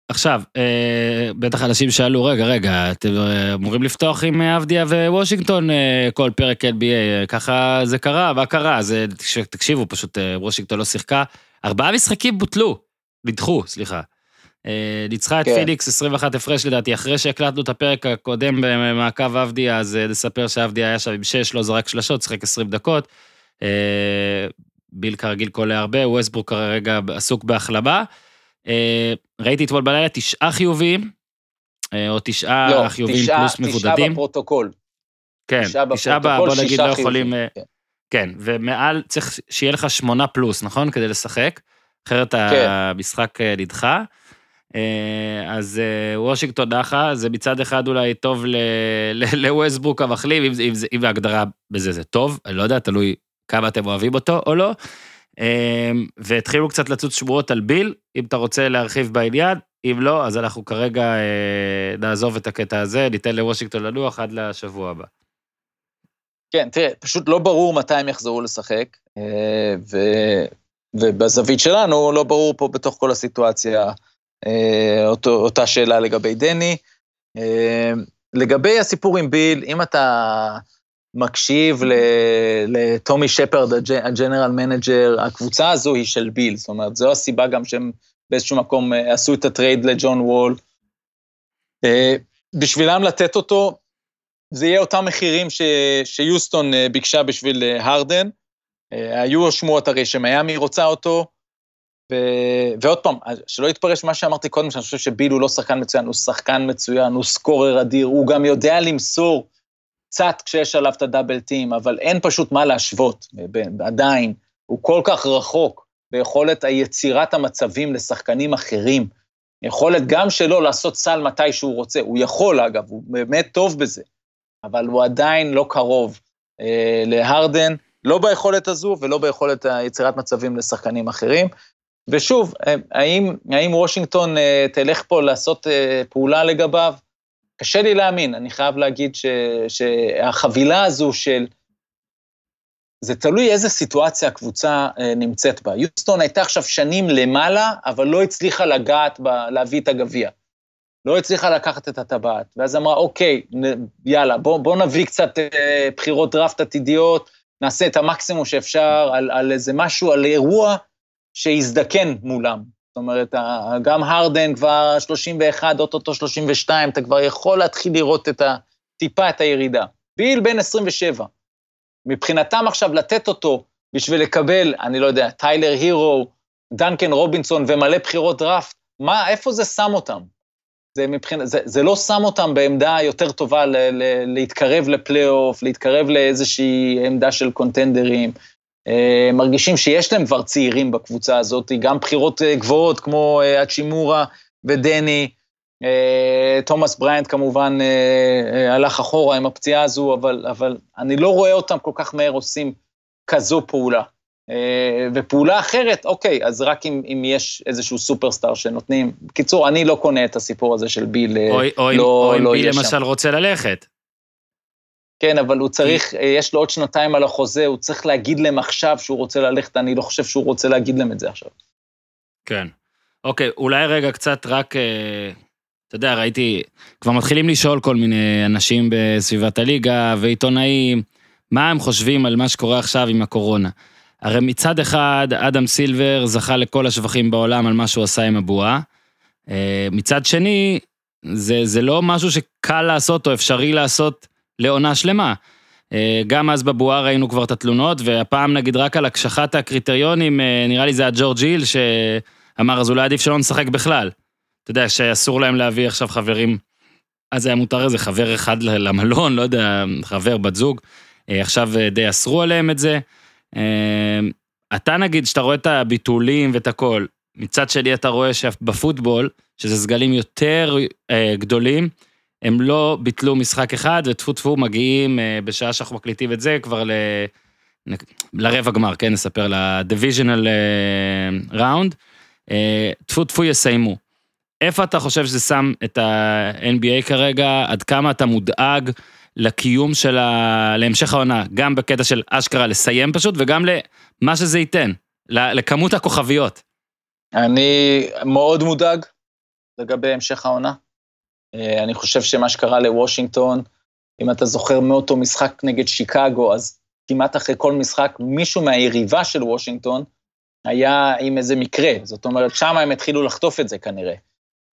Speaker 1: עכשיו, אה, בטח אנשים שאלו, רגע, רגע, אתם אה, אמורים לפתוח עם אבדיה ווושינגטון אה, כל פרק NBA, ככה זה קרה, מה קרה? זה, תקשיבו, פשוט אה, וושינגטון לא שיחקה, ארבעה משחקים בוטלו, נדחו, סליחה. אה, ניצחה את כן. פיניקס 21 הפרש לדעתי, אחרי שהקלטנו את הפרק הקודם במעקב עבדיה, אז אה, נספר שעבדיה היה שם עם 6, לא זרק שלשות, שיחק 20 דקות. אה, ביל כרגיל קולע הרבה, ווסטבורק כרגע עסוק בהחלמה. ראיתי אתמול בלילה תשעה חיוביים, או תשעה לא, חיוביים תשעה, פלוס תשעה מבודדים. תשעה
Speaker 3: בפרוטוקול.
Speaker 1: כן, תשעה, בוא נגיד, לא יכולים... כן. כן, ומעל צריך שיהיה לך שמונה פלוס, נכון? כדי לשחק, אחרת כן. המשחק אה, נדחה. אה, אז אה, וושינגטון נחה, זה מצד אחד אולי טוב לווסטבוק המחליף, אם, אם, אם ההגדרה בזה זה טוב, אני לא יודע, תלוי כמה אתם אוהבים אותו או לא. והתחילו קצת לצוץ שמועות על ביל, אם אתה רוצה להרחיב בעניין, אם לא, אז אנחנו כרגע נעזוב את הקטע הזה, ניתן לוושינגטון לנוח עד לשבוע הבא.
Speaker 3: כן, תראה, פשוט לא ברור מתי הם יחזרו לשחק, אה, ו, ובזווית שלנו לא ברור פה בתוך כל הסיטואציה אה, אותו, אותה שאלה לגבי דני. אה, לגבי הסיפור עם ביל, אם אתה מקשיב לטומי שפרד, ה general manager, הקבוצה הזו היא של ביל, זאת אומרת, זו הסיבה גם שהם באיזשהו מקום עשו את ה trade לג'ון וול. בשבילם לתת אותו, זה יהיה אותם מחירים ש, שיוסטון אה, ביקשה בשביל אה, הרדן. אה, היו שמועות הרי שמיאמי רוצה אותו, ו... ועוד פעם, שלא יתפרש מה שאמרתי קודם, שאני חושב שביל הוא לא שחקן מצוין, הוא שחקן מצוין, הוא סקורר אדיר, הוא גם יודע למסור קצת כשיש עליו את הדאבל טים, אבל אין פשוט מה להשוות, עדיין. הוא כל כך רחוק ביכולת היצירת המצבים לשחקנים אחרים. יכולת גם שלו לעשות סל מתי שהוא רוצה, הוא יכול אגב, הוא באמת טוב בזה. אבל הוא עדיין לא קרוב אה, להרדן, לא ביכולת הזו ולא ביכולת יצירת מצבים לשחקנים אחרים. ושוב, אה, האם, האם וושינגטון אה, תלך פה לעשות אה, פעולה לגביו? קשה לי להאמין, אני חייב להגיד ש, שהחבילה הזו של... זה תלוי איזה סיטואציה הקבוצה אה, נמצאת בה. יוסטון הייתה עכשיו שנים למעלה, אבל לא הצליחה לגעת, ב, להביא את הגביע. לא הצליחה לקחת את הטבעת, ואז אמרה, אוקיי, יאללה, בוא, בוא נביא קצת אה, בחירות דראפט עתידיות, נעשה את המקסימום שאפשר על, על איזה משהו, על אירוע שיזדקן מולם. זאת אומרת, גם הרדן כבר 31, אוטוטו 32, אתה כבר יכול להתחיל לראות את ה, טיפה את הירידה. ביל בן 27. מבחינתם עכשיו לתת אותו בשביל לקבל, אני לא יודע, טיילר הירו, דנקן רובינסון ומלא בחירות דראפט, מה, איפה זה שם אותם? זה, מבחינת, זה, זה לא שם אותם בעמדה יותר טובה ל, ל, להתקרב לפלייאוף, להתקרב לאיזושהי עמדה של קונטנדרים. אה, מרגישים שיש להם כבר צעירים בקבוצה הזאת, גם בחירות אה, גבוהות כמו אה, אצ'ימורה ודני. תומאס בריינט כמובן הלך אחורה עם הפציעה הזו, אבל, אבל אני לא רואה אותם כל כך מהר עושים כזו פעולה. ופעולה אחרת, אוקיי, אז רק אם, אם יש איזשהו סופרסטאר שנותנים. בקיצור, אני לא קונה את הסיפור הזה של ביל,
Speaker 1: או, או לא, או אם לא ביל למשל שם. רוצה ללכת.
Speaker 3: כן, אבל הוא צריך, אה, יש לו עוד שנתיים על החוזה, הוא צריך להגיד להם עכשיו שהוא רוצה ללכת, אני לא חושב שהוא רוצה להגיד להם את זה עכשיו.
Speaker 1: כן. אוקיי, אולי רגע קצת רק, אה, אתה יודע, ראיתי, כבר מתחילים לשאול כל מיני אנשים בסביבת הליגה ועיתונאים, מה הם חושבים על מה שקורה עכשיו עם הקורונה. הרי מצד אחד, אדם סילבר זכה לכל השבחים בעולם על מה שהוא עשה עם הבועה. אה, מצד שני, זה, זה לא משהו שקל לעשות או אפשרי לעשות לעונה שלמה. אה, גם אז בבועה ראינו כבר את התלונות, והפעם נגיד רק על הקשחת הקריטריונים, אה, נראה לי זה היה ג'ורג' היל שאמר, אז אולי עדיף שלא נשחק בכלל. אתה יודע, שאסור להם להביא עכשיו חברים, אז היה מותר איזה חבר אחד למלון, לא יודע, חבר, בת זוג, אה, עכשיו די אסרו עליהם את זה. אתה נגיד, שאתה רואה את הביטולים ואת הכל, מצד שני אתה רואה שבפוטבול, שזה סגלים יותר גדולים, הם לא ביטלו משחק אחד, וטפו טפו מגיעים אה, בשעה שאנחנו מקליטים את זה כבר ל... לרבע גמר, כן, נספר, לדיוויז'נל ראונד. אה, טפו טפו יסיימו. איפה אתה חושב שזה שם את ה-NBA כרגע? עד כמה אתה מודאג לקיום של ה... להמשך העונה, גם בקטע של אשכרה לסיים פשוט, וגם למה שזה ייתן, לכמות הכוכביות.
Speaker 3: אני מאוד מודאג לגבי המשך העונה. אה, אני חושב שמה שקרה לוושינגטון, אם אתה זוכר מאותו משחק נגד שיקגו, אז כמעט אחרי כל משחק, מישהו מהיריבה של וושינגטון היה עם איזה מקרה. זאת אומרת, שם הם התחילו לחטוף את זה כנראה.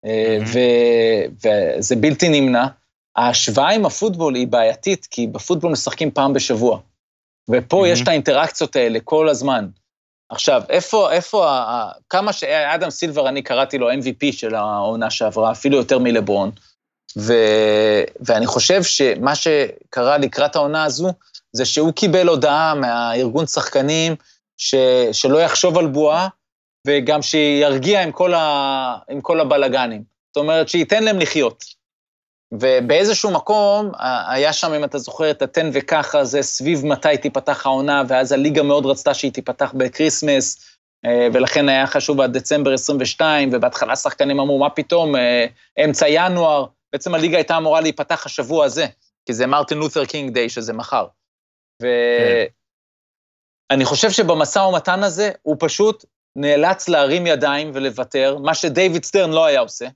Speaker 3: Mm-hmm. וזה בלתי נמנע. ההשוואה עם הפוטבול היא בעייתית, כי בפוטבול משחקים פעם בשבוע. ופה. יש את האינטראקציות האלה כל הזמן. עכשיו, איפה, איפה, כמה שאדם סילבר, אני קראתי לו MVP של העונה שעברה, אפילו יותר מלברון, ו, ואני חושב שמה שקרה לקראת העונה הזו, זה שהוא קיבל הודעה מהארגון שחקנים, ש, שלא יחשוב על בועה, וגם שירגיע עם כל, ה, עם כל הבלגנים. זאת אומרת, שייתן להם לחיות. ובאיזשהו מקום, היה שם, אם אתה זוכר, את התן וקח, זה סביב מתי תיפתח העונה, ואז הליגה מאוד רצתה שהיא תיפתח ב Christmas, אה, ולכן היה חשוב עד דצמבר 22, ובהתחלה שחקנים אמרו, מה פתאום, אה, אמצע ינואר, בעצם הליגה הייתה אמורה להיפתח השבוע הזה, כי זה Martin Luther King Day, שזה מחר. ואני כן. חושב שבמשא ומתן הזה, הוא פשוט נאלץ להרים ידיים ולוותר, מה שדייוויד סטרן לא היה עושה.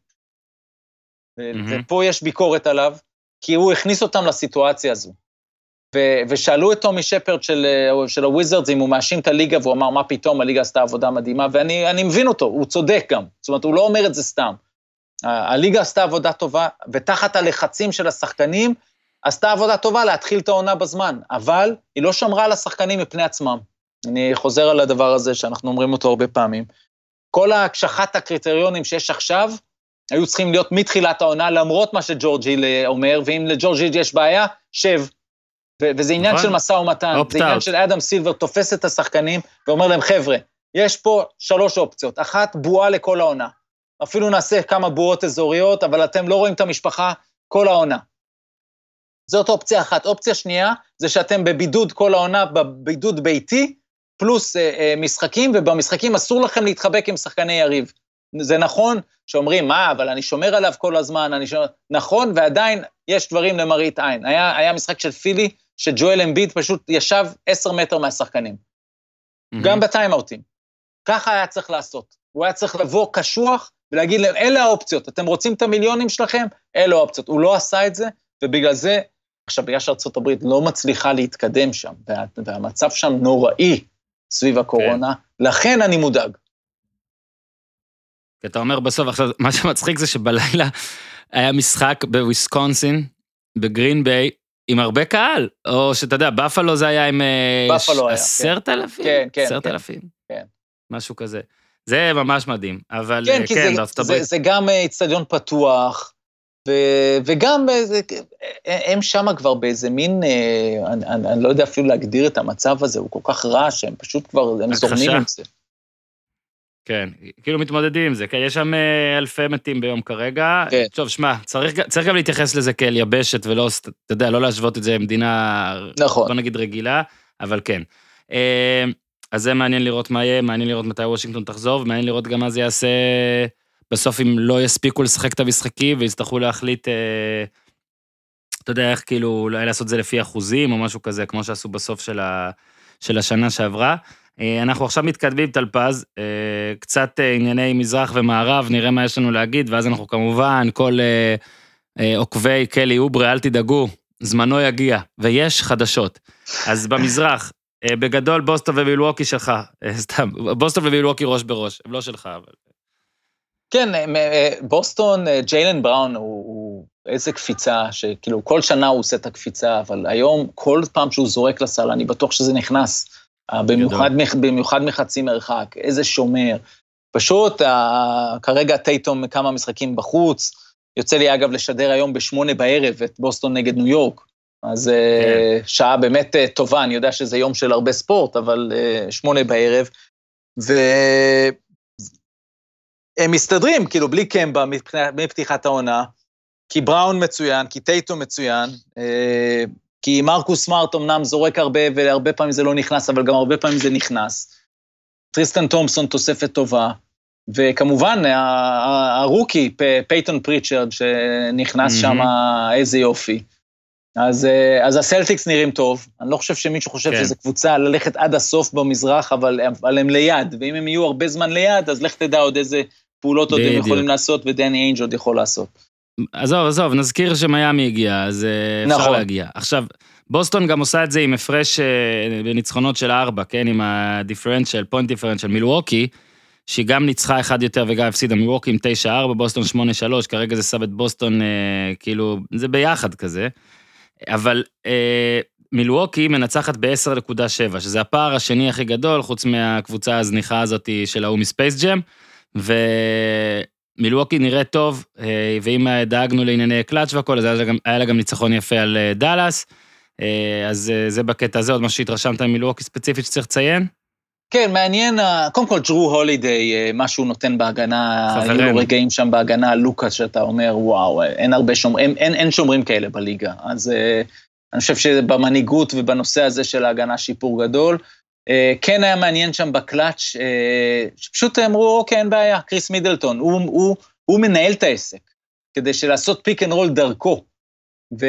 Speaker 3: ופה יש ביקורת עליו, כי הוא הכניס אותם לסיטואציה הזו. ו- ושאלו את טומי שפרד של, של הוויזרדס אם הוא מאשים את הליגה, והוא אמר, מה פתאום, הליגה עשתה עבודה מדהימה, ואני מבין אותו, הוא צודק גם. זאת אומרת, הוא לא אומר את זה סתם. הליגה עשתה עבודה טובה, ותחת הלחצים של השחקנים, עשתה עבודה טובה להתחיל את העונה בזמן, אבל היא לא שמרה על השחקנים מפני עצמם. אני חוזר על הדבר הזה שאנחנו אומרים אותו הרבה פעמים. כל הקשחת הקריטריונים שיש עכשיו, היו צריכים להיות מתחילת העונה, למרות מה שג'ורג' היל אה, אומר, ואם לג'ורג' היל יש בעיה, שב. ו- וזה עניין נכון. של משא ומתן, זה עניין של אדם סילבר תופס את השחקנים ואומר להם, חבר'ה, יש פה שלוש אופציות, אחת, בועה לכל העונה. אפילו נעשה כמה בועות אזוריות, אבל אתם לא רואים את המשפחה כל העונה. זאת אופציה אחת. אופציה שנייה, זה שאתם בבידוד כל העונה, בבידוד ביתי, פלוס אה, אה, משחקים, ובמשחקים אסור לכם להתחבק עם שחקני יריב. זה נכון שאומרים, מה, אבל אני שומר עליו כל הזמן, אני שומר... נכון, ועדיין יש דברים למראית עין. היה, היה משחק של פילי, שג'ואל אמביד פשוט ישב עשר מטר מהשחקנים. Mm-hmm. גם בטיימאוטים. ככה היה צריך לעשות. הוא היה צריך לבוא קשוח ולהגיד להם, אלה האופציות, אתם רוצים את המיליונים שלכם? אלה האופציות. הוא לא עשה את זה, ובגלל זה, עכשיו, בגלל שארה"ב לא מצליחה להתקדם שם, וה, והמצב שם נוראי סביב הקורונה, כן. לכן אני מודאג.
Speaker 1: כי אתה אומר בסוף, עכשיו, מה שמצחיק זה שבלילה היה משחק בוויסקונסין, בגרין ביי, עם הרבה קהל, או שאתה יודע, בפלו זה היה עם...
Speaker 3: בפלו היה,
Speaker 1: כן. עשרת אלפים?
Speaker 3: כן, כן.
Speaker 1: עשרת אלפים.
Speaker 3: כן.
Speaker 1: משהו כזה. זה ממש מדהים, אבל
Speaker 3: כן,
Speaker 1: אה, כן,
Speaker 3: זה,
Speaker 1: בארצות
Speaker 3: זה,
Speaker 1: הברית,
Speaker 3: זה גם אה, איצטדיון פתוח, ו, וגם אה, זה, הם שם כבר באיזה מין, אה, אני, אני, אני לא יודע אפילו להגדיר את המצב הזה, הוא כל כך רע שהם פשוט כבר, הם. זורמים עם זה.
Speaker 1: כן, כאילו מתמודדים עם זה, כן, יש שם אה, אלפי מתים ביום כרגע.
Speaker 3: כן.
Speaker 1: טוב, שמע, צריך, צריך גם להתייחס לזה כאל יבשת, ולא, אתה יודע, לא להשוות את זה למדינה,
Speaker 3: נכון.
Speaker 1: בוא נגיד רגילה, אבל כן. אה, אז זה מעניין לראות מה יהיה, מעניין לראות מתי וושינגטון תחזור, ומעניין לראות גם מה זה יעשה בסוף אם לא יספיקו לשחק את המשחקים ויצטרכו להחליט, אה, אתה יודע, איך כאילו, אולי לעשות את זה לפי אחוזים או משהו כזה, כמו שעשו בסוף של, ה, של השנה שעברה. אה, אנחנו עכשיו מתקדמים, טלפז, אה, קצת אה, ענייני מזרח ומערב, נראה מה יש לנו להגיד, ואז אנחנו כמובן, כל עוקבי קלי אוברה, אל תדאגו, זמנו יגיע, ויש חדשות. אז במזרח, בגדול בוסטון ומילווקי שלך, סתם, בוסטון ומילווקי ראש בראש, הם לא שלך, אבל...
Speaker 3: כן, בוסטון, ג'יילן בראון הוא, הוא איזה קפיצה, שכאילו כל שנה הוא עושה את הקפיצה, אבל היום, כל פעם שהוא זורק לסל, אני בטוח שזה נכנס. אה, במיוחד, במיוחד מחצי מרחק, איזה שומר. פשוט, אה, כרגע טייטום כמה משחקים בחוץ, יוצא לי אגב לשדר היום בשמונה בערב את בוסטון נגד ניו יורק. אז אה, שעה באמת טובה, אני יודע שזה יום של הרבה ספורט, אבל שמונה בערב. והם מסתדרים, כאילו, בלי קמבה מפתיחת העונה, כי בראון מצוין, כי טייטו מצוין, כי מרקוס סמארט אמנם זורק הרבה, והרבה פעמים זה לא נכנס, אבל גם הרבה פעמים זה נכנס. טריסטן תומפסון תוספת טובה, וכמובן, הרוקי, פייטון פריצ'רד, שנכנס
Speaker 1: מהמם.
Speaker 3: שם, איזה יופי. אז, אה, אז הסלטיקס נראים טוב, אני לא חושב שמישהו חושב
Speaker 1: כן.
Speaker 3: שזו קבוצה ללכת עד הסוף במזרח, אבל, אבל הם ליד, ואם הם יהיו הרבה זמן ליד, אז לך תדע עוד איזה פעולות עוד הם. יכולים לעשות, ודני איינג' עוד יכול לעשות.
Speaker 1: עזוב, עזוב, נזכיר שמיאמי הגיע, אז אה, אפשר
Speaker 3: נכון.
Speaker 1: להגיע. עכשיו, בוסטון גם עושה את זה עם הפרש אה, בניצחונות של ארבע, כן? עם ה differential, point differential, מילווקי, שהיא גם ניצחה אחד יותר וגם הפסידה מילווקי עם 9-4, בוסטון 8-3, כרגע זה שם את בוסטון, אה, כאילו, זה ביחד כזה. אבל אה, מילווקי מנצחת ב-10.7, שזה הפער השני הכי גדול, חוץ מהקבוצה הזניחה הזאת של ההוא מספייס ג'ם, ומילווקי נראה טוב, אה, ואם דאגנו לענייני קלאץ' והכל, אז היה לה גם, היה לה גם ניצחון יפה על אה, דאלאס, אה, אז זה בקטע הזה, עוד משהו שהתרשמת ממילווקי ספציפית שצריך לציין?
Speaker 3: כן, מעניין, קודם כל, ג'רו הולידיי, מה שהוא נותן בהגנה, היו
Speaker 1: חברנו.
Speaker 3: לו רגעים שם בהגנה, לוקאס, שאתה אומר, וואו, אין הרבה שומרים, אין, אין, אין שומרים כאלה בליגה. אז אני חושב שבמנהיגות ובנושא הזה של ההגנה שיפור גדול. אה, כן היה מעניין שם בקלאץ', אה, שפשוט אמרו, אוקיי, אין בעיה, קריס מידלטון, הוא, הוא, הוא מנהל את העסק, כדי שלעשות pick and roll דרכו. ו,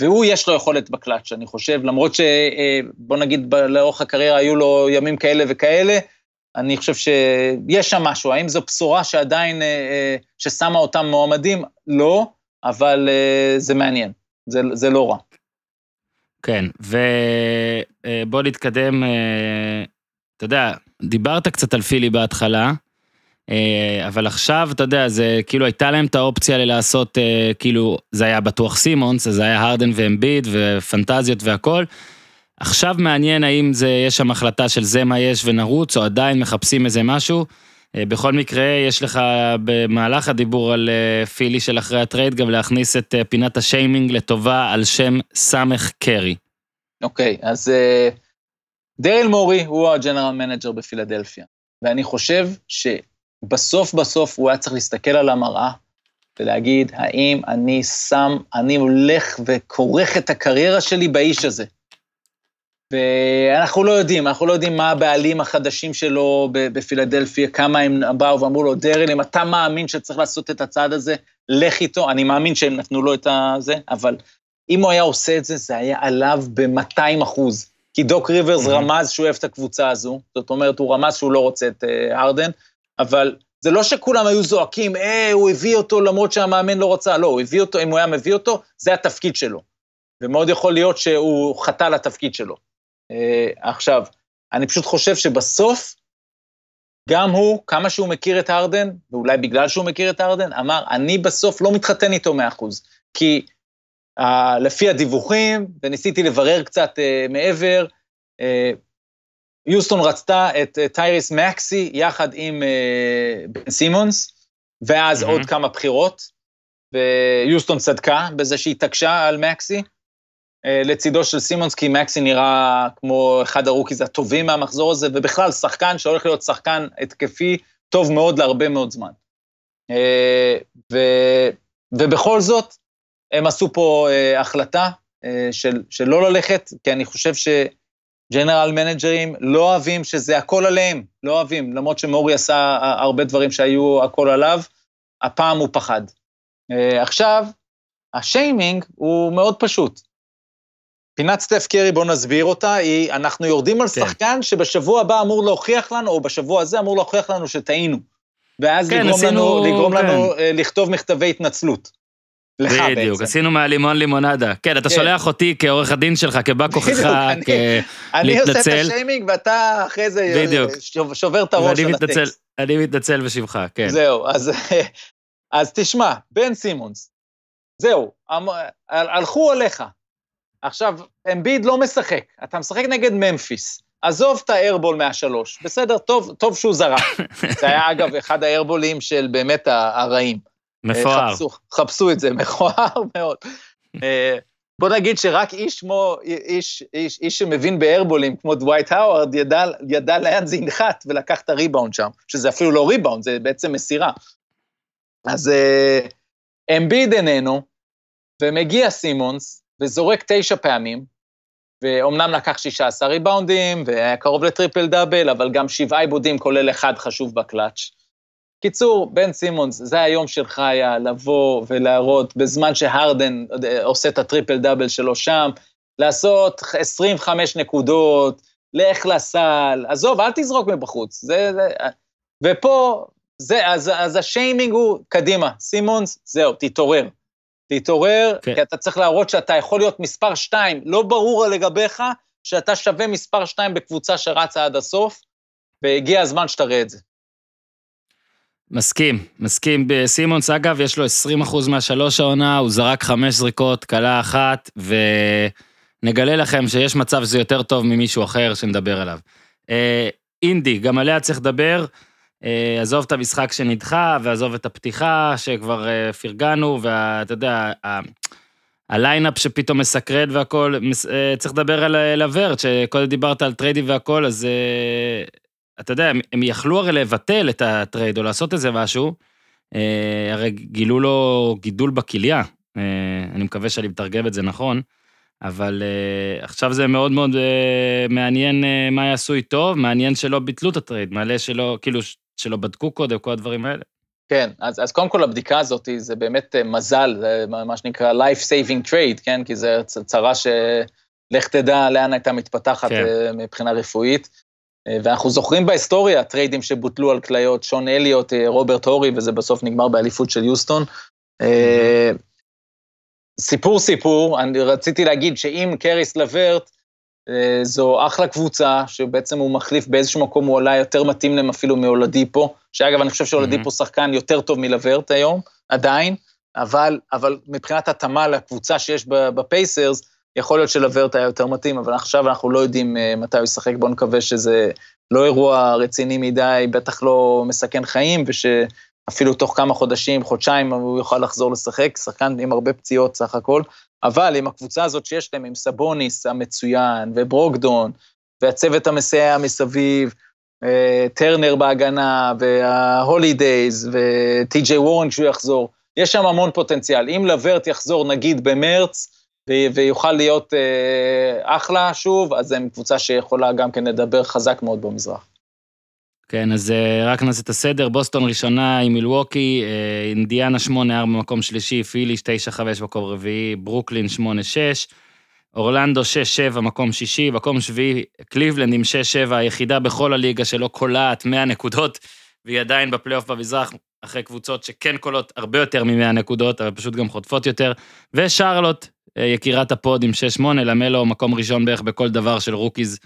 Speaker 3: והוא, יש לו יכולת בקלאץ', אני חושב, למרות שבוא נגיד, ב- לאורך הקריירה היו לו ימים כאלה וכאלה, אני חושב שיש שם משהו. האם זו בשורה שעדיין, אה, אה, ששמה אותם מועמדים? לא, אבל אה, זה מעניין, זה, זה לא רע.
Speaker 1: כן, ובוא נתקדם, אה, אתה יודע, דיברת קצת על פילי בהתחלה, אה, אבל עכשיו, אתה יודע, זה כאילו הייתה להם את האופציה ללעשות, אה, כאילו, זה היה בטוח סימונס, זה היה הרדן ואמביד ופנטזיות והכל. עכשיו מעניין האם זה, יש שם החלטה של זה מה יש ונרוץ, או עדיין מחפשים איזה משהו. אה, בכל מקרה, יש לך במהלך הדיבור על אה, פילי של אחרי הטרייד, גם להכניס את אה, פינת השיימינג לטובה על שם סת' קרי.
Speaker 3: אוקיי, אז אה, דריל מורי הוא ה general manager בפילדלפיה, ואני חושב שבסוף בסוף הוא היה צריך להסתכל על המראה ולהגיד, האם אני שם, אני הולך וכורך את הקריירה שלי באיש הזה. ואנחנו לא יודעים, אנחנו לא יודעים מה הבעלים החדשים שלו בפילדלפיה, כמה הם באו ואמרו לו, דריל, אם אתה מאמין שצריך לעשות את הצעד הזה, לך איתו. אני מאמין שהם נתנו לו את זה, אבל אם הוא היה עושה את זה, זה היה עליו ב-200 אחוז. כי דוק ריברס
Speaker 1: Mhm.
Speaker 3: רמז שהוא אוהב את הקבוצה הזו, זאת אומרת, הוא רמז שהוא לא רוצה את אה, הרדן, אבל זה לא שכולם היו זועקים, אה, הוא הביא אותו למרות שהמאמן לא רצה, לא, הוא הביא אותו, אם הוא היה מביא אותו, זה התפקיד שלו. ומאוד יכול להיות שהוא חטא לתפקיד שלו. אה, עכשיו, אני פשוט חושב שבסוף, גם הוא, כמה שהוא מכיר את הרדן, ואולי בגלל שהוא מכיר את הרדן, אמר, אני בסוף לא מתחתן איתו 100%, כי אה, לפי הדיווחים, וניסיתי לברר קצת אה, מעבר, אה, יוסטון רצתה את אה, טייריס מקסי יחד עם אה, בן סימונס, ואז
Speaker 1: מהמ.
Speaker 3: עוד כמה בחירות, ויוסטון צדקה בזה שהיא התעקשה על מקסי, אה, לצידו של סימונס, כי מקסי נראה כמו אחד ה rookies הטובים מהמחזור הזה, ובכלל שחקן שהולך להיות שחקן התקפי טוב מאוד להרבה מאוד זמן. אה, ו, ובכל זאת, הם עשו פה אה, החלטה אה, של, של לא ללכת, כי אני חושב שג'נרל מנג'רים לא אוהבים שזה הכל עליהם, לא אוהבים, למרות שמורי עשה הרבה דברים שהיו הכל עליו, הפעם הוא פחד. אה, עכשיו, השיימינג הוא מאוד פשוט. פינת סטף קרי, בואו נסביר אותה, היא, אנחנו יורדים על
Speaker 1: כן.
Speaker 3: שחקן שבשבוע הבא אמור להוכיח לנו, או בשבוע הזה אמור להוכיח לנו שטעינו. ואז
Speaker 1: כן,
Speaker 3: לגרום
Speaker 1: עשינו-
Speaker 3: לנו, לגרום
Speaker 1: כן.
Speaker 3: לנו אה, לכתוב מכתבי התנצלות. לך
Speaker 1: בדיוק,
Speaker 3: בעצם.
Speaker 1: עשינו מהלימון לימונדה. כן, אתה
Speaker 3: כן.
Speaker 1: שולח אותי כעורך הדין שלך, כבא כוחך,
Speaker 3: בדיוק, אני- עושה את
Speaker 1: להתנצל.
Speaker 3: השיימינג ואתה אחרי זה אה,
Speaker 1: בדיוק.
Speaker 3: שוב- שובר את הראש על
Speaker 1: מתנצל,
Speaker 3: הטקסט.
Speaker 1: אני מתנצל בשמך, כן.
Speaker 3: זהו, אז, אז תשמע, בן סימונס, זהו, הל- הלכו עליך. עכשיו, אמביד לא משחק, אתה משחק נגד ממפיס. עזוב את האיירבול מהשלוש, בסדר, טוב, טוב שהוא זרק. (laughs) זה היה אגב אחד האיירבולים של באמת הרעים.
Speaker 1: מפואר.
Speaker 3: חפשו, חפשו את זה, (laughs) מכוער מאוד. אה, בוא נגיד שרק איש כמו, איש, איש, איש שמבין באיירבולים, כמו דווייט האווארד, ידע, ידע לאן זה ינחת ולקח את הריבאונד שם, שזה אפילו לא ריבאונד, זה בעצם מסירה. אז אה, אמביד איננו, ומגיע סימונס, וזורק תשע פעמים, ואומנם לקח 16 ריבאונדים, והיה קרוב ל triple double, אבל גם שבעה איבודים, כולל אחד חשוב בקלאץ'. קיצור, בן סימונס, זה היום שלך היה לבוא ולהראות, בזמן שהרדן אה, עושה את הטריפל דאבל שלו שם, לעשות 25 נקודות, לך לסל, עזוב, אל תזרוק מבחוץ. זה, זה, ופה, זה, אז, אז השיימינג הוא, קדימה, סימונס, זהו, תתעורר. תתעורר,
Speaker 1: כן.
Speaker 3: כי אתה צריך להראות שאתה יכול להיות מספר 2, לא ברור לגביך שאתה שווה מספר 2 בקבוצה שרצה עד הסוף, והגיע הזמן שתראה את זה.
Speaker 1: מסכים, מסכים. סימונס, אגב, יש לו 20% מהשלוש העונה, הוא זרק חמש זריקות, קלע אחת, ונגלה לכם שיש מצב שזה יותר טוב ממישהו אחר שנדבר עליו. אה, אינדי, גם עליה צריך לדבר. אה, עזוב את המשחק שנדחה, ועזוב את הפתיחה שכבר אה, פרגנו, ואתה יודע, ה lineup שפתאום מסקרן והכל, אה, צריך לדבר על לברט, שקודם דיברת על טריידים והכל, אז אתה יודע, הם, הם יכלו הרי לבטל את הטרייד או לעשות איזה משהו, הרי גילו לו גידול בכליה, אני מקווה שאני מתרגם את זה נכון, אבל עכשיו זה מאוד מאוד מעניין מה יעשו איתו, מעניין שלא ביטלו את הטרייד, מעלה שלא, כאילו, שלא בדקו קודם, כל הדברים האלה.
Speaker 3: כן, אז, אז קודם כל הבדיקה הזאת זה באמת אה, מזל, זה מה שנקרא life saving trade, כן? כי זו צרה שלך תדע לאן הייתה מתפתחת
Speaker 1: כן.
Speaker 3: כן. מבחינה רפואית. אה, ואנחנו זוכרים בהיסטוריה טריידים שבוטלו על כליות, שון אליוט, אה, רוברט הורי, וזה בסוף נגמר באליפות של יוסטון. אה, סיפור סיפור, אני רציתי להגיד שאם קריס לברט, אה, זו אחלה קבוצה, שבעצם הוא מחליף באיזשהו מקום, הוא אולי יותר מתאים להם אפילו מאולדיפו, שאגב, אני חושב שאולדיפו שחקן יותר טוב מלברט היום, עדיין, אבל, אבל מבחינת התאמה לקבוצה שיש בפייסרס, יכול להיות שלוורט היה יותר מתאים, אבל עכשיו אנחנו לא יודעים אה, מתי הוא ישחק, בואו נקווה שזה לא אירוע רציני מדי, בטח לא מסכן חיים, ושאפילו תוך כמה חודשים, חודשיים, הוא יוכל לחזור לשחק, שחקן עם הרבה פציעות סך הכל, אבל עם הקבוצה הזאת שיש להם, עם סבוניס המצוין, וברוקדון, והצוות המסייע מסביב, אה, טרנר בהגנה, וההולידייז, וטי.ג'יי וורן כשהוא יחזור, יש שם המון פוטנציאל. אם לוורט יחזור נגיד במרץ, ויוכל להיות אה, אחלה שוב, אז הם קבוצה שיכולה גם כן לדבר חזק מאוד במזרח.
Speaker 1: כן, אז אה, רק נעשה את הסדר, בוסטון ראשונה עם מילווקי, אה, אינדיאנה 8-4 במקום שלישי, פיליש 9-5 במקום רביעי, ברוקלין 8-6, אורלנדו 6-7 מקום שישי, מקום שביעי, קליבלנד עם 6-7, היחידה בכל הליגה שלא קולעת 100 נקודות, והיא עדיין בפלייאוף במזרח, אחרי קבוצות שכן קולעות הרבה יותר מ-100 נקודות, אבל פשוט גם חוטפות יותר, ושרלוט, אה, יקירת ה pod עם 6-8, למלו מקום ראשון בערך בכל דבר של rookies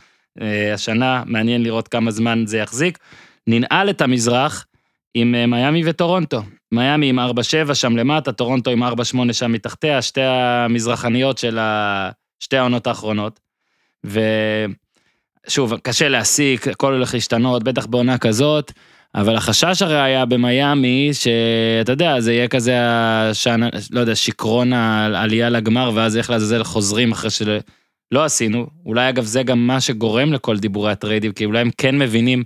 Speaker 1: השנה, מעניין לראות כמה זמן זה יחזיק. ננעל את המזרח עם אה, מיאמי וטורונטו. מיאמי עם 4-7 שם למטה, טורונטו עם 4-8 שם מתחתיה, שתי המזרחניות של ה... שתי העונות האחרונות. שוב, קשה להסיק, הכל הולך להשתנות, בטח בעונה כזאת, אבל החשש הרי היה במיאמי, שאתה יודע, זה יהיה כזה, השענ... לא יודע, שיכרון העלייה לגמר, ואז איך לעזאזל חוזרים אחרי שלא עשינו. אולי אגב זה גם מה שגורם לכל דיבורי הטריידים, כי אולי הם כן מבינים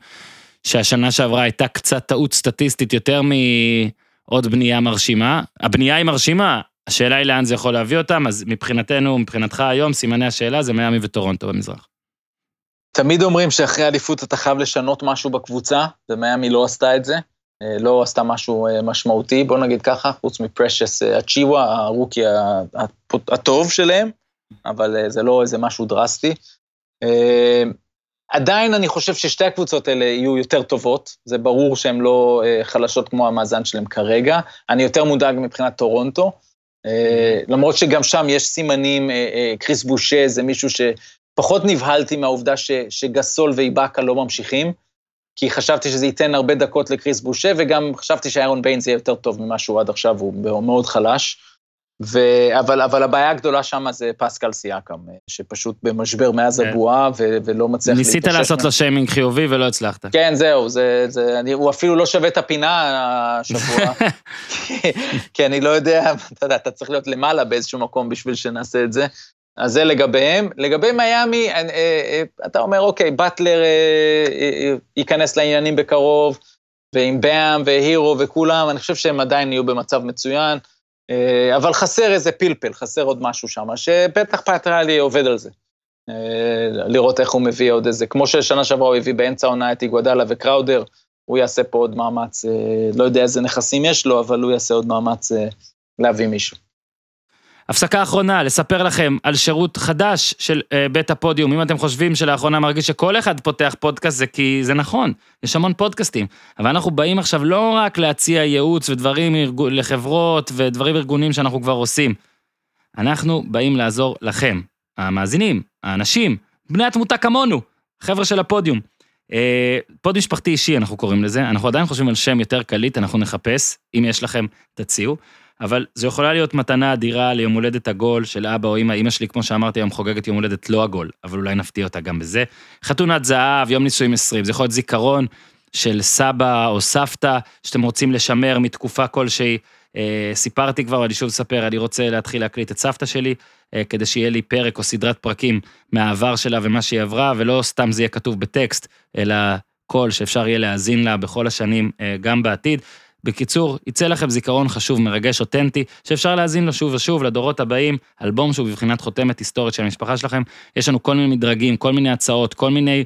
Speaker 1: שהשנה שעברה הייתה קצת טעות סטטיסטית יותר מעוד בנייה מרשימה. הבנייה היא מרשימה, השאלה היא לאן זה יכול להביא אותם, אז מבחינתנו, מבחינתך היום, סימני השאלה זה מיאמי וטורונטו במזרח.
Speaker 3: תמיד אומרים שאחרי אליפות אתה חייב לשנות משהו בקבוצה, ומיאמי לא עשתה את זה, אה, לא עשתה משהו אה, משמעותי, בוא נגיד ככה, חוץ מפרשס הצ'יווה, אה, הרוקי הטוב שלהם, אבל זה לא איזה משהו דרסטי. עדיין אני חושב ששתי הקבוצות האלה יהיו יותר טובות, זה ברור שהן לא חלשות כמו המאזן שלהם כרגע, אני יותר מודאג מבחינת טורונטו, למרות שגם שם יש סימנים, קריס בושה זה מישהו ש... פחות נבהלתי מהעובדה ש, שגסול ואיבאקה לא ממשיכים, כי חשבתי שזה ייתן הרבה דקות לקריס בושה, וגם חשבתי שאיירון ביינס יהיה יותר טוב ממה שהוא עד עכשיו, הוא מאוד חלש. ו... אבל, אבל הבעיה הגדולה שם זה פסקל סיאקם, שפשוט במשבר מאז כן. הבועה ו... ולא מצליח
Speaker 1: להתאושש. ניסית לעשות לו שיימינג חיובי ולא הצלחת.
Speaker 3: כן, זהו, זה, זה, אני, הוא אפילו לא שווה את הפינה השבוע, כי, (laughs) כי אני לא יודע, אתה יודע, אתה צריך להיות למעלה באיזשהו מקום בשביל שנעשה את זה. אז זה לגביהם. לגבי מיאמי, אה, אה, אתה אומר, אוקיי, באטלר אה, ייכנס לעניינים בקרוב, ועם באם והירו וכולם, אני חושב שהם עדיין יהיו במצב מצוין, אבל חסר איזה פלפל, חסר עוד משהו שם, שבטח פטריאלי עובד על זה. לראות איך הוא מביא עוד איזה, כמו ששנה שעברה הוא הביא באמצע העונה את איגוודלה וקראודר, הוא יעשה פה עוד מאמץ, לא יודע איזה נכסים יש לו, אבל הוא יעשה עוד מאמץ להביא מישהו.
Speaker 1: הפסקה אחרונה, לספר לכם על שירות חדש של uh, בית הפודיום. אם אתם חושבים שלאחרונה מרגיש שכל אחד פותח פודקאסט, זה כי זה נכון, יש המון פודקאסטים. אבל אנחנו באים עכשיו לא רק להציע ייעוץ ודברים לחברות ודברים ארגונים שאנחנו כבר עושים. אנחנו באים לעזור לכם, המאזינים, האנשים, בני התמותה כמונו, חבר'ה של הפודיום. Uh, פוד משפחתי אישי אנחנו קוראים לזה, אנחנו עדיין חושבים על שם יותר קליט, אנחנו נחפש, אם יש לכם, תציעו. אבל זו יכולה להיות מתנה אדירה ליום הולדת עגול של אבא או אמא. אמא שלי, כמו שאמרתי, היום חוגגת יום הולדת לא עגול, אבל אולי נפתיע אותה גם בזה. חתונת זהב, יום נישואים 20, זה יכול להיות זיכרון של סבא או סבתא שאתם רוצים לשמר מתקופה כלשהי. אה, סיפרתי כבר, אני שוב אספר, אני רוצה להתחיל להקליט את סבתא שלי, אה, כדי שיהיה לי פרק או סדרת פרקים מהעבר שלה ומה שהיא עברה, ולא סתם זה יהיה כתוב בטקסט, אלא קול שאפשר יהיה להאזין לה בכל השנים, אה, גם בעתיד. בקיצור, יצא לכם זיכרון חשוב, מרגש, אותנטי, שאפשר להאזין לו שוב ושוב לדורות הבאים, אלבום שהוא בבחינת חותמת היסטורית של המשפחה שלכם. יש לנו כל מיני מדרגים, כל מיני הצעות, כל מיני,